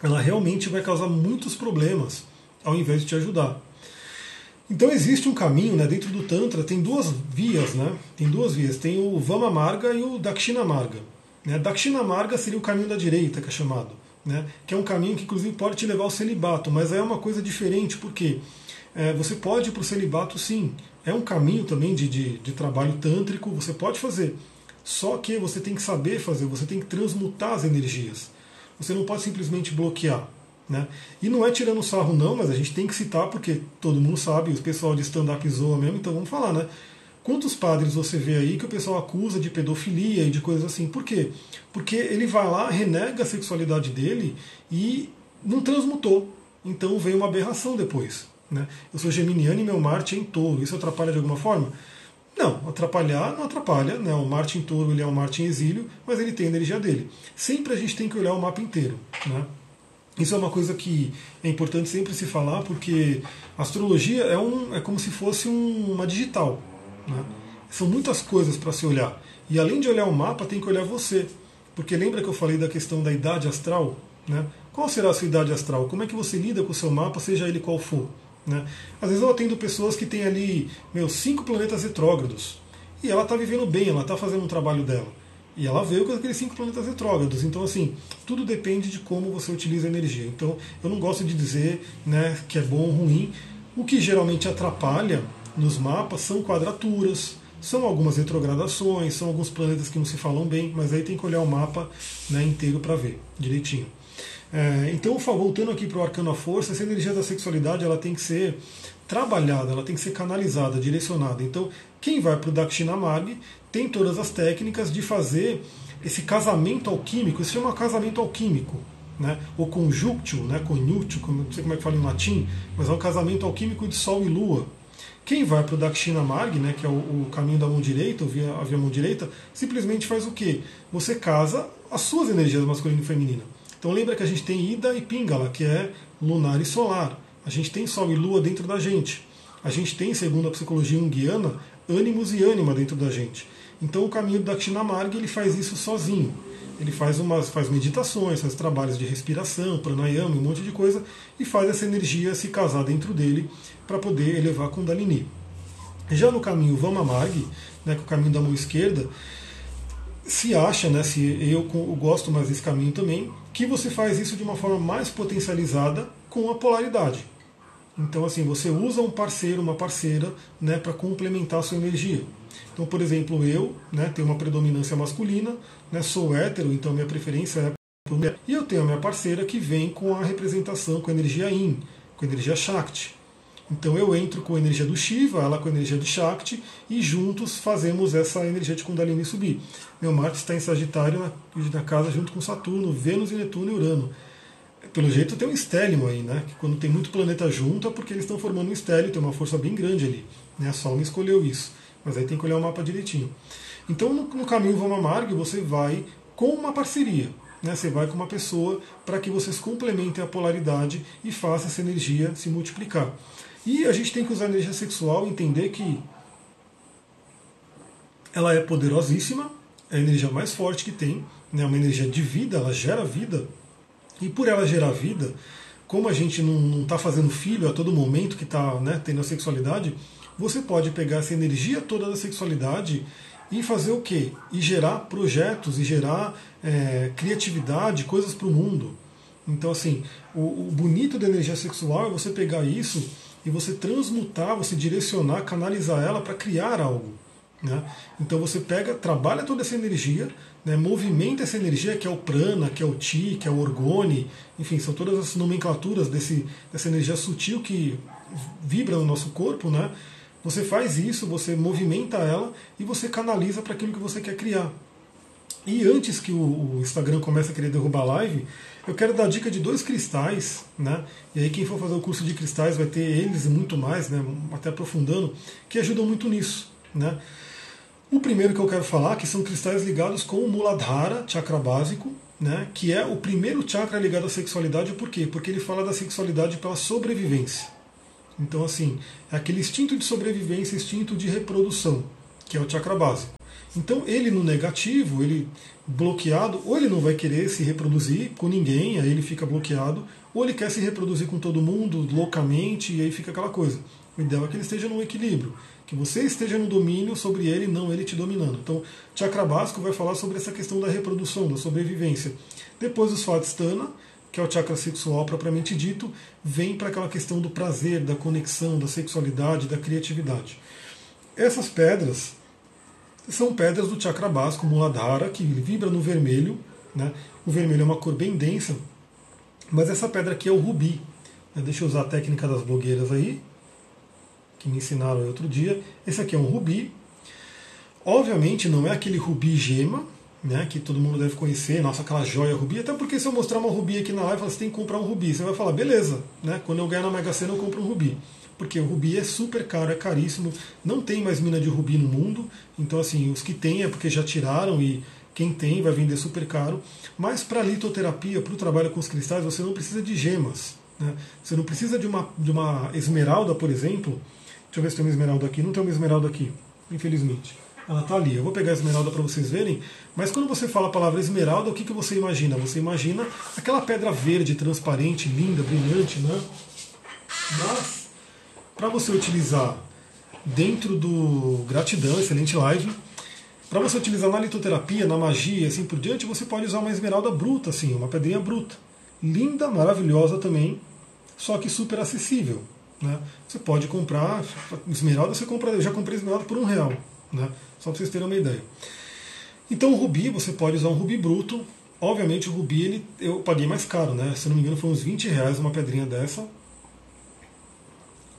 ela realmente vai causar muitos problemas ao invés de te ajudar. Então existe um caminho, né, dentro do Tantra tem duas vias, né? Tem duas vias, tem o Vama Marga e o Dakshina Marga. Né? Dakshina Marga seria o caminho da direita, que é chamado né, que é um caminho que inclusive pode te levar ao celibato, mas é uma coisa diferente, porque é, você pode ir para o celibato sim, é um caminho também de, de, de trabalho tântrico, você pode fazer, só que você tem que saber fazer, você tem que transmutar as energias, você não pode simplesmente bloquear. Né? E não é tirando sarro não, mas a gente tem que citar porque todo mundo sabe, o pessoal de stand-up zoa mesmo, então vamos falar, né? Quantos padres você vê aí que o pessoal acusa de pedofilia e de coisas assim? Por quê? Porque ele vai lá, renega a sexualidade dele e não transmutou. Então vem uma aberração depois. Né? Eu sou geminiano e meu Marte é em touro. Isso atrapalha de alguma forma? Não, atrapalhar não atrapalha. Né? O Marte em touro ele é um Marte em exílio, mas ele tem a energia dele. Sempre a gente tem que olhar o mapa inteiro. Né? Isso é uma coisa que é importante sempre se falar, porque astrologia é, um, é como se fosse um, uma digital. Né? São muitas coisas para se olhar. E além de olhar o mapa, tem que olhar você. Porque lembra que eu falei da questão da idade astral? Né? Qual será a sua idade astral? Como é que você lida com o seu mapa, seja ele qual for? Né? Às vezes eu atendo pessoas que têm ali meus cinco planetas retrógrados. E ela está vivendo bem, ela está fazendo um trabalho dela. E ela veio com aqueles cinco planetas retrógrados. Então, assim, tudo depende de como você utiliza a energia. Então, eu não gosto de dizer né, que é bom ou ruim. O que geralmente atrapalha nos mapas são quadraturas, são algumas retrogradações, são alguns planetas que não se falam bem, mas aí tem que olhar o mapa né, inteiro para ver direitinho. É, então, voltando aqui para o arcano à força, essa energia da sexualidade ela tem que ser trabalhada, ela tem que ser canalizada, direcionada. Então, quem vai para o Dakshinamagi tem todas as técnicas de fazer esse casamento alquímico, isso chama casamento alquímico, né? ou conjunctio, né? conjunktio, não sei como é que fala em latim, mas é um casamento alquímico de Sol e Lua. Quem vai para o Dakshina Marg, né, que é o, o, caminho da mão direita, via, a via mão direita, simplesmente faz o quê? Você casa as suas energias masculina e feminina. Então lembra que a gente tem Ida e Pingala, que é lunar e solar. A gente tem Sol e Lua dentro da gente. A gente tem, segundo a psicologia junguiana, ânimos e ânima dentro da gente. Então o caminho do Dakshina Marg ele faz isso sozinho ele faz umas faz meditações, faz trabalhos de respiração, pranayama, um monte de coisa e faz essa energia se casar dentro dele para poder elevar Kundalini. Já no caminho Vamamag, né, que é o caminho da mão esquerda, se acha, né, se eu, gosto mais desse caminho também, que você faz isso de uma forma mais potencializada com a polaridade. Então, assim, você usa um parceiro, uma parceira, né, para complementar a sua energia. Então, por exemplo, eu né, tenho uma predominância masculina, né, sou hétero, então minha preferência é mulher. E eu tenho a minha parceira que vem com a representação, com a energia Yin, com a energia Shakti. Então eu entro com a energia do Shiva, ela com a energia de Shakti, e juntos fazemos essa energia de Kundalini subir. Meu Marte está em Sagitário na, na casa junto com Saturno, Vênus e Netuno e Urano. Pelo jeito tem um estélio aí, né? Que quando tem muito planeta junto é porque eles estão formando um estélio, tem uma força bem grande ali. Né? A Sol me escolheu isso. Mas aí tem que olhar o mapa direitinho. Então, no, no caminho Vama Marg, você vai com uma parceria. Né? Você vai com uma pessoa para que vocês complementem a polaridade e façam essa energia se multiplicar. E a gente tem que usar a energia sexual, entender que ela é poderosíssima, é a energia mais forte que tem, é né? uma energia de vida, ela gera vida. E por ela gerar vida, como a gente não está fazendo filho a todo momento que está né, tendo a sexualidade, você pode pegar essa energia toda da sexualidade e fazer o quê? E gerar projetos, e gerar é, criatividade, coisas para o mundo. Então, assim, o, o bonito da energia sexual é você pegar isso e você transmutar, você direcionar, canalizar ela para criar algo. Né? Então você pega, trabalha toda essa energia, né, movimenta essa energia, que é o prana, que é o ti, que é o orgone, enfim, são todas as nomenclaturas desse, dessa energia sutil que vibra no nosso corpo, né? Você faz isso, você movimenta ela e você canaliza para aquilo que você quer criar. E antes que o Instagram comece a querer derrubar a live, eu quero dar dica de dois cristais, né? E aí quem for fazer o curso de cristais vai ter eles e muito mais, né? Até aprofundando, que ajudam muito nisso, né? O primeiro que eu quero falar, que são cristais ligados com o Muladhara, chakra básico, né? Que é o primeiro chakra ligado à sexualidade. Por quê? Porque ele fala da sexualidade pela sobrevivência. Então, assim, é aquele instinto de sobrevivência, instinto de reprodução, que é o chakra básico. Então ele no negativo, ele bloqueado, ou ele não vai querer se reproduzir com ninguém, aí ele fica bloqueado, ou ele quer se reproduzir com todo mundo loucamente, e aí fica aquela coisa. O ideal é que ele esteja no equilíbrio, que você esteja no domínio sobre ele, não ele te dominando. Então, chakra básico vai falar sobre essa questão da reprodução, da sobrevivência. Depois o Swadhisthana, que é o chakra sexual propriamente dito, vem para aquela questão do prazer, da conexão, da sexualidade, da criatividade. Essas pedras, são pedras do chakra básico, Muladhara, que vibra no vermelho. Né? O vermelho é uma cor bem densa, mas essa pedra aqui é o rubi. Né? Deixa eu usar a técnica das blogueiras aí, que me ensinaram outro dia. Esse aqui é um rubi. Obviamente não é aquele rubi gema, né, que todo mundo deve conhecer, nossa, aquela joia rubi, até porque se eu mostrar uma rubi aqui na live, você tem que comprar um rubi. Você vai falar, beleza, né, quando eu ganhar na Mega Sena eu compro um rubi porque o rubi é super caro, é caríssimo, não tem mais mina de rubi no mundo, então assim, os que tem é porque já tiraram e quem tem vai vender super caro, mas para litoterapia, para o trabalho com os cristais, você não precisa de gemas, né? você não precisa de uma, de uma esmeralda, por exemplo, deixa eu ver se tem uma esmeralda aqui, não tem uma esmeralda aqui, infelizmente. Ela está ali. Eu vou pegar a esmeralda para vocês verem. Mas quando você fala a palavra esmeralda, o que, que você imagina? Você imagina aquela pedra verde, transparente, linda, brilhante, né? Mas para você utilizar dentro do Gratidão, excelente live. Para você utilizar na litoterapia, na magia e assim por diante, você pode usar uma esmeralda bruta, assim, uma pedrinha bruta. Linda, maravilhosa também, só que super acessível. Né? Você pode comprar, esmeralda você compra, eu já comprei esmeralda por um real, né? só para vocês terem uma ideia. Então o rubi, você pode usar um rubi bruto. Obviamente o rubi ele, eu paguei mais caro, né? se não me engano foi uns 20 reais uma pedrinha dessa,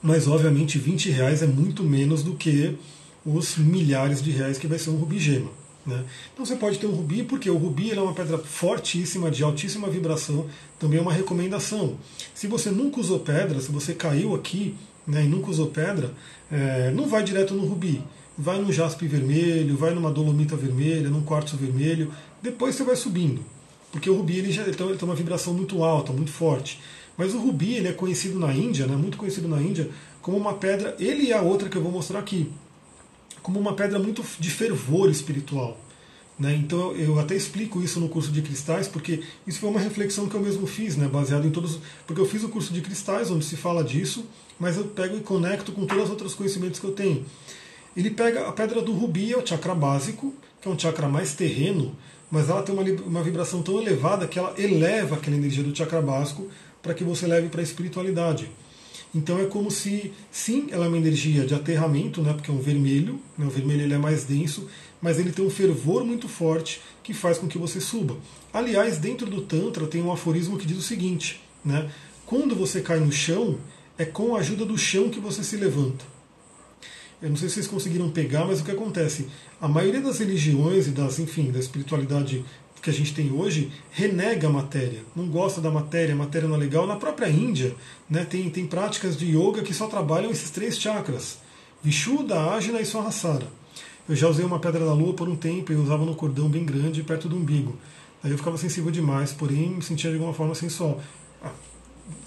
mas obviamente 20 reais é muito menos do que os milhares de reais que vai ser um rubi gema. Né? Então você pode ter um rubi, porque o rubi é uma pedra fortíssima, de altíssima vibração, também é uma recomendação. Se você nunca usou pedra, se você caiu aqui né, e nunca usou pedra, é, não vai direto no rubi. Vai no jaspe vermelho, vai numa dolomita vermelha, num quartzo vermelho, depois você vai subindo. Porque o rubi ele já ele tem uma vibração muito alta, muito forte. Mas o rubi ele é conhecido na Índia, né, muito conhecido na Índia, como uma pedra, ele e a outra que eu vou mostrar aqui, como uma pedra muito de fervor espiritual. Né? Então eu até explico isso no curso de cristais, porque isso foi uma reflexão que eu mesmo fiz, né? baseado em todos. Porque eu fiz o curso de cristais, onde se fala disso, mas eu pego e conecto com todos os outros conhecimentos que eu tenho. Ele pega a pedra do rubi, é o chakra básico, que é um chakra mais terreno, mas ela tem uma, uma vibração tão elevada que ela eleva aquela energia do chakra básico para que você leve para a espiritualidade. Então é como se, sim, ela é uma energia de aterramento, né, porque é um vermelho, né, o vermelho ele é mais denso, mas ele tem um fervor muito forte que faz com que você suba. Aliás, dentro do Tantra tem um aforismo que diz o seguinte: né, quando você cai no chão, é com a ajuda do chão que você se levanta. Eu não sei se vocês conseguiram pegar, mas o que acontece? A maioria das religiões e das, enfim, da espiritualidade que a gente tem hoje renega a matéria, não gosta da matéria, a matéria não é legal. Na própria Índia, né, tem, tem práticas de yoga que só trabalham esses três chakras: Vishuddha, Ajna e Sahasrara. Eu já usei uma pedra da lua por um tempo e usava no cordão bem grande, perto do umbigo. Aí eu ficava sensível demais, porém me sentia de alguma forma sensual. Ah,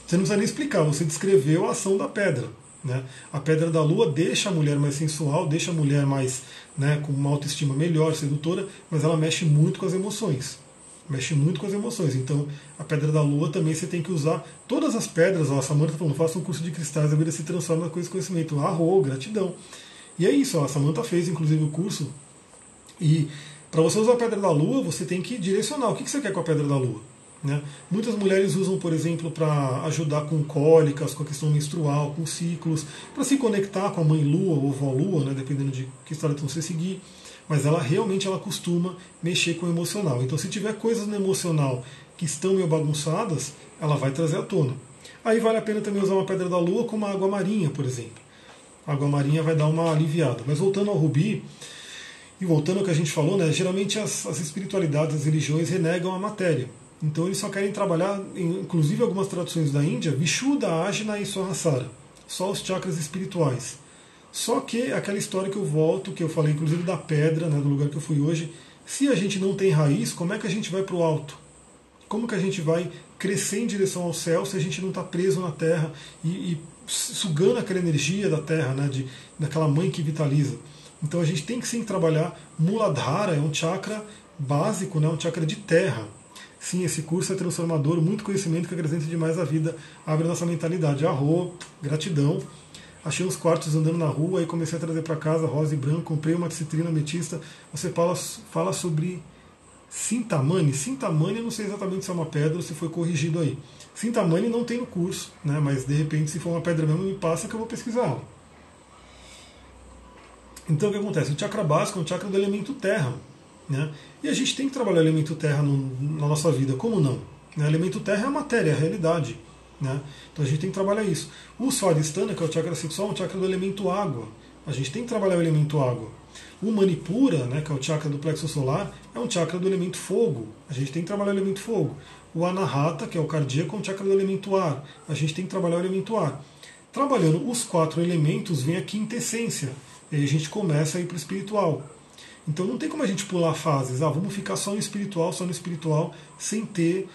você não precisa nem explicar, você descreveu a ação da pedra. Né? A pedra da lua deixa a mulher mais sensual, deixa a mulher mais né, com uma autoestima melhor, sedutora, mas ela mexe muito com as emoções. Mexe muito com as emoções. Então, a pedra da lua também você tem que usar. Todas as pedras, ó, a Samanta falando, faça um curso de cristais, a vida se transforma na coisa de conhecimento. Arro, gratidão. E é isso, ó, a Samanta fez inclusive o curso. E para você usar a pedra da lua, você tem que direcionar. O que você quer com a pedra da lua? Né? Muitas mulheres usam, por exemplo, para ajudar com cólicas, com a questão menstrual, com ciclos, para se conectar com a mãe lua ou vó lua, né? dependendo de que história você seguir. Mas ela realmente ela costuma mexer com o emocional. Então, se tiver coisas no emocional que estão meio bagunçadas, ela vai trazer à tona. Aí vale a pena também usar uma pedra da lua como a água marinha, por exemplo. a água marinha vai dar uma aliviada. Mas voltando ao rubi, e voltando ao que a gente falou, né, geralmente as, as espiritualidades, as religiões renegam a matéria. Então eles só querem trabalhar, inclusive algumas traduções da Índia, Vishuddha, Ajna e Sahasrara, só os chakras espirituais. Só que aquela história que eu volto, que eu falei inclusive da pedra, né, do lugar que eu fui hoje, se a gente não tem raiz, como é que a gente vai para o alto? Como que a gente vai crescer em direção ao céu se a gente não está preso na terra e, e, sugando aquela energia da terra, né, de, daquela mãe que vitaliza? Então a gente tem que sim trabalhar. Muladhara é um chakra básico, né, um chakra de terra. Sim, esse curso é transformador, muito conhecimento que acrescenta demais a vida, abre a nossa mentalidade. Arro, gratidão. Achei uns quartos andando na rua e comecei a trazer para casa rosa e branco, comprei uma citrina ametista. Você fala, fala sobre Sintamani. Sintamani, eu não sei exatamente se é uma pedra ou se foi corrigido aí. Sintamani não tem no curso, né? mas de repente, se for uma pedra mesmo, me passa que eu vou pesquisar. Então o que acontece? O chakra básico é um chakra do elemento terra. Né? E a gente tem que trabalhar o elemento terra no, na nossa vida, como não? O elemento terra é a matéria, é a realidade. Né? Então a gente tem que trabalhar isso. O Swadhisthana, que é o chakra sexual, é um chakra do elemento água. A gente tem que trabalhar o elemento água. O Manipura, né, que é o chakra do plexo solar, é um chakra do elemento fogo. A gente tem que trabalhar o elemento fogo. O Anahata, que é o cardíaco, é um chakra do elemento ar. A gente tem que trabalhar o elemento ar. Trabalhando os quatro elementos, vem a quintessência. E aí a gente começa a ir para o espiritual. Então não tem como a gente pular fases. Ah, vamos ficar só no espiritual, só no espiritual, sem ter.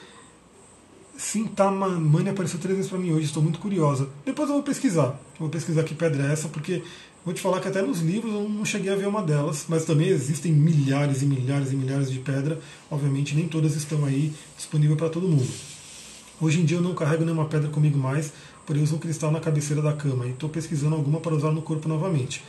Sintamani apareceu três vezes para mim hoje, estou muito curiosa. Depois eu vou pesquisar. vou pesquisar que pedra é essa, porque vou te falar que até nos livros eu não cheguei a ver uma delas, mas também existem milhares e milhares e milhares de pedra. Obviamente nem todas estão aí disponíveis para todo mundo. Hoje em dia eu não carrego nenhuma pedra comigo mais, porém eu uso um cristal na cabeceira da cama e estou pesquisando alguma para usar no corpo novamente.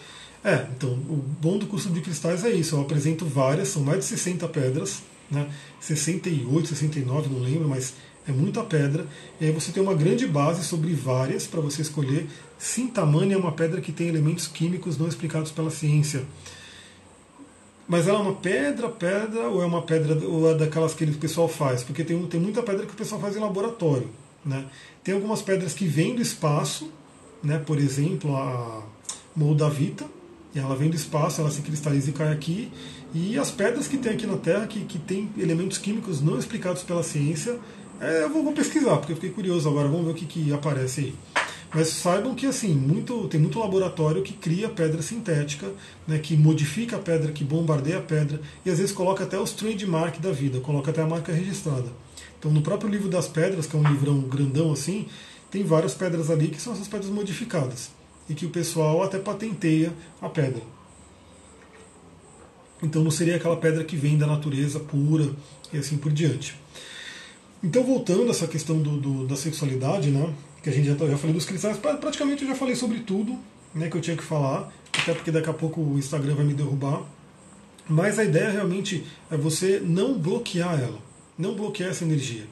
É, então, o bom do curso de cristais é isso. Eu apresento várias, são mais de 60 pedras, né? 68, 69, não lembro, mas é muita pedra. E aí você tem uma grande base sobre várias para você escolher. Sintamani é uma pedra que tem elementos químicos não explicados pela ciência. Mas ela é uma pedra, pedra, ou é uma pedra ou é daquelas que o pessoal faz? Porque tem, tem muita pedra que o pessoal faz em laboratório. Né? Tem algumas pedras que vêm do espaço, né? por exemplo, a Moldavita, ela vem do espaço, ela se cristaliza e cai aqui. E as pedras que tem aqui na Terra, que, que tem elementos químicos não explicados pela ciência, é, eu vou, vou, pesquisar, porque eu fiquei curioso agora, vamos ver o que, que aparece aí. Mas saibam que assim, muito, tem muito laboratório que cria pedra sintética, né, que modifica a pedra, que bombardeia a pedra, e às vezes coloca até os trademark da vida, coloca até a marca registrada. Então no próprio livro das pedras, que é um livrão grandão assim, tem várias pedras ali que são essas pedras modificadas e que o pessoal até patenteia a pedra. Então não seria aquela pedra que vem da natureza pura e assim por diante. Então voltando a essa questão do, do, da sexualidade, né, que a gente já, tá, já falei dos cristais, praticamente eu já falei sobre tudo né, que eu tinha que falar, até porque daqui a pouco o Instagram vai me derrubar. Mas a ideia realmente é você não bloquear ela, não bloquear essa energia.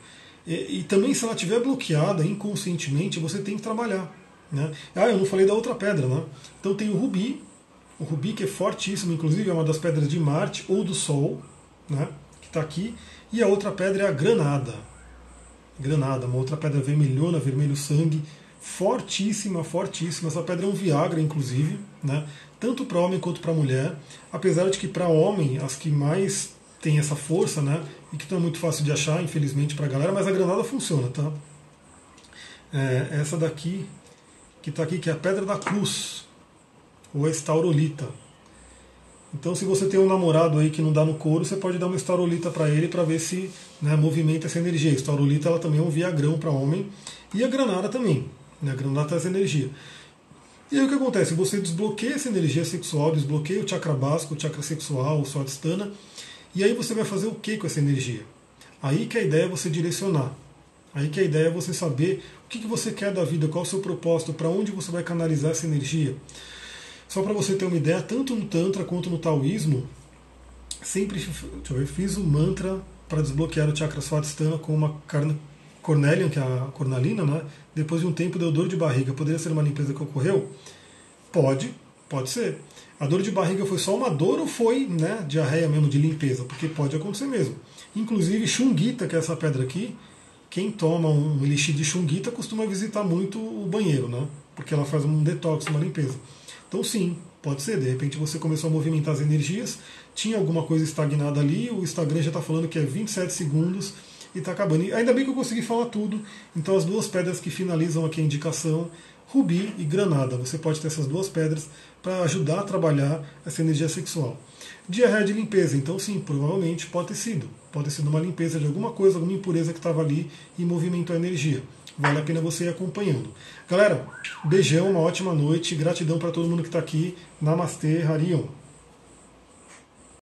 E, e também se ela estiver bloqueada inconscientemente, você tem que trabalhar. Né? Ah, eu não falei da outra pedra, né? Então tem o rubi, o rubi que é fortíssimo, inclusive é uma das pedras de Marte ou do Sol, né? que está aqui, e a outra pedra é a granada. Granada, uma outra pedra vermelhona, vermelho sangue, fortíssima, fortíssima. Essa pedra é um Viagra, inclusive, né? tanto para homem quanto para mulher. Apesar de que para homem, as que mais têm essa força, né? e que não é muito fácil de achar, infelizmente, para a galera, mas a granada funciona. Tá? É, essa daqui, que está aqui, que é a Pedra da Cruz, ou a estaurolita. Então, se você tem um namorado aí que não dá no couro, você pode dar uma estaurolita para ele para ver se né, movimenta essa energia. A estaurolita ela também é um viagrão para homem e a granada também. Né, a granada traz energia. E aí o que acontece? Você desbloqueia essa energia sexual, desbloqueia o chakra básico, o chakra sexual, o swadhisthana, e aí você vai fazer o que com essa energia? Aí que a ideia é você direcionar. Aí que a ideia é você saber o que você quer da vida, qual o seu propósito, para onde você vai canalizar essa energia. Só para você ter uma ideia, tanto no Tantra quanto no Taoísmo, sempre ver, fiz um mantra para desbloquear o chakra Swadhisthana com uma cornelian, que é a cornalina, né? depois de um tempo deu dor de barriga. Poderia ser uma limpeza que ocorreu? Pode, pode ser. A dor de barriga foi só uma dor ou foi né, diarreia mesmo, de limpeza? Porque pode acontecer mesmo. Inclusive, Shungita, que é essa pedra aqui, quem toma um elixir de chunguita costuma visitar muito o banheiro, né? Porque ela faz um detox, uma limpeza. Então, sim, pode ser. De repente você começou a movimentar as energias, tinha alguma coisa estagnada ali, o Instagram já está falando que é 27 segundos e está acabando. E ainda bem que eu consegui falar tudo. Então, as duas pedras que finalizam aqui a indicação, rubi e granada. Você pode ter essas duas pedras para ajudar a trabalhar essa energia sexual. Diarreia de limpeza, então sim, provavelmente pode ter sido. Pode ter sido uma limpeza de alguma coisa, alguma impureza que estava ali e movimentou a energia. Vale a pena você ir acompanhando. Galera, beijão, uma ótima noite, gratidão para todo mundo que está aqui. Namastê, Harion.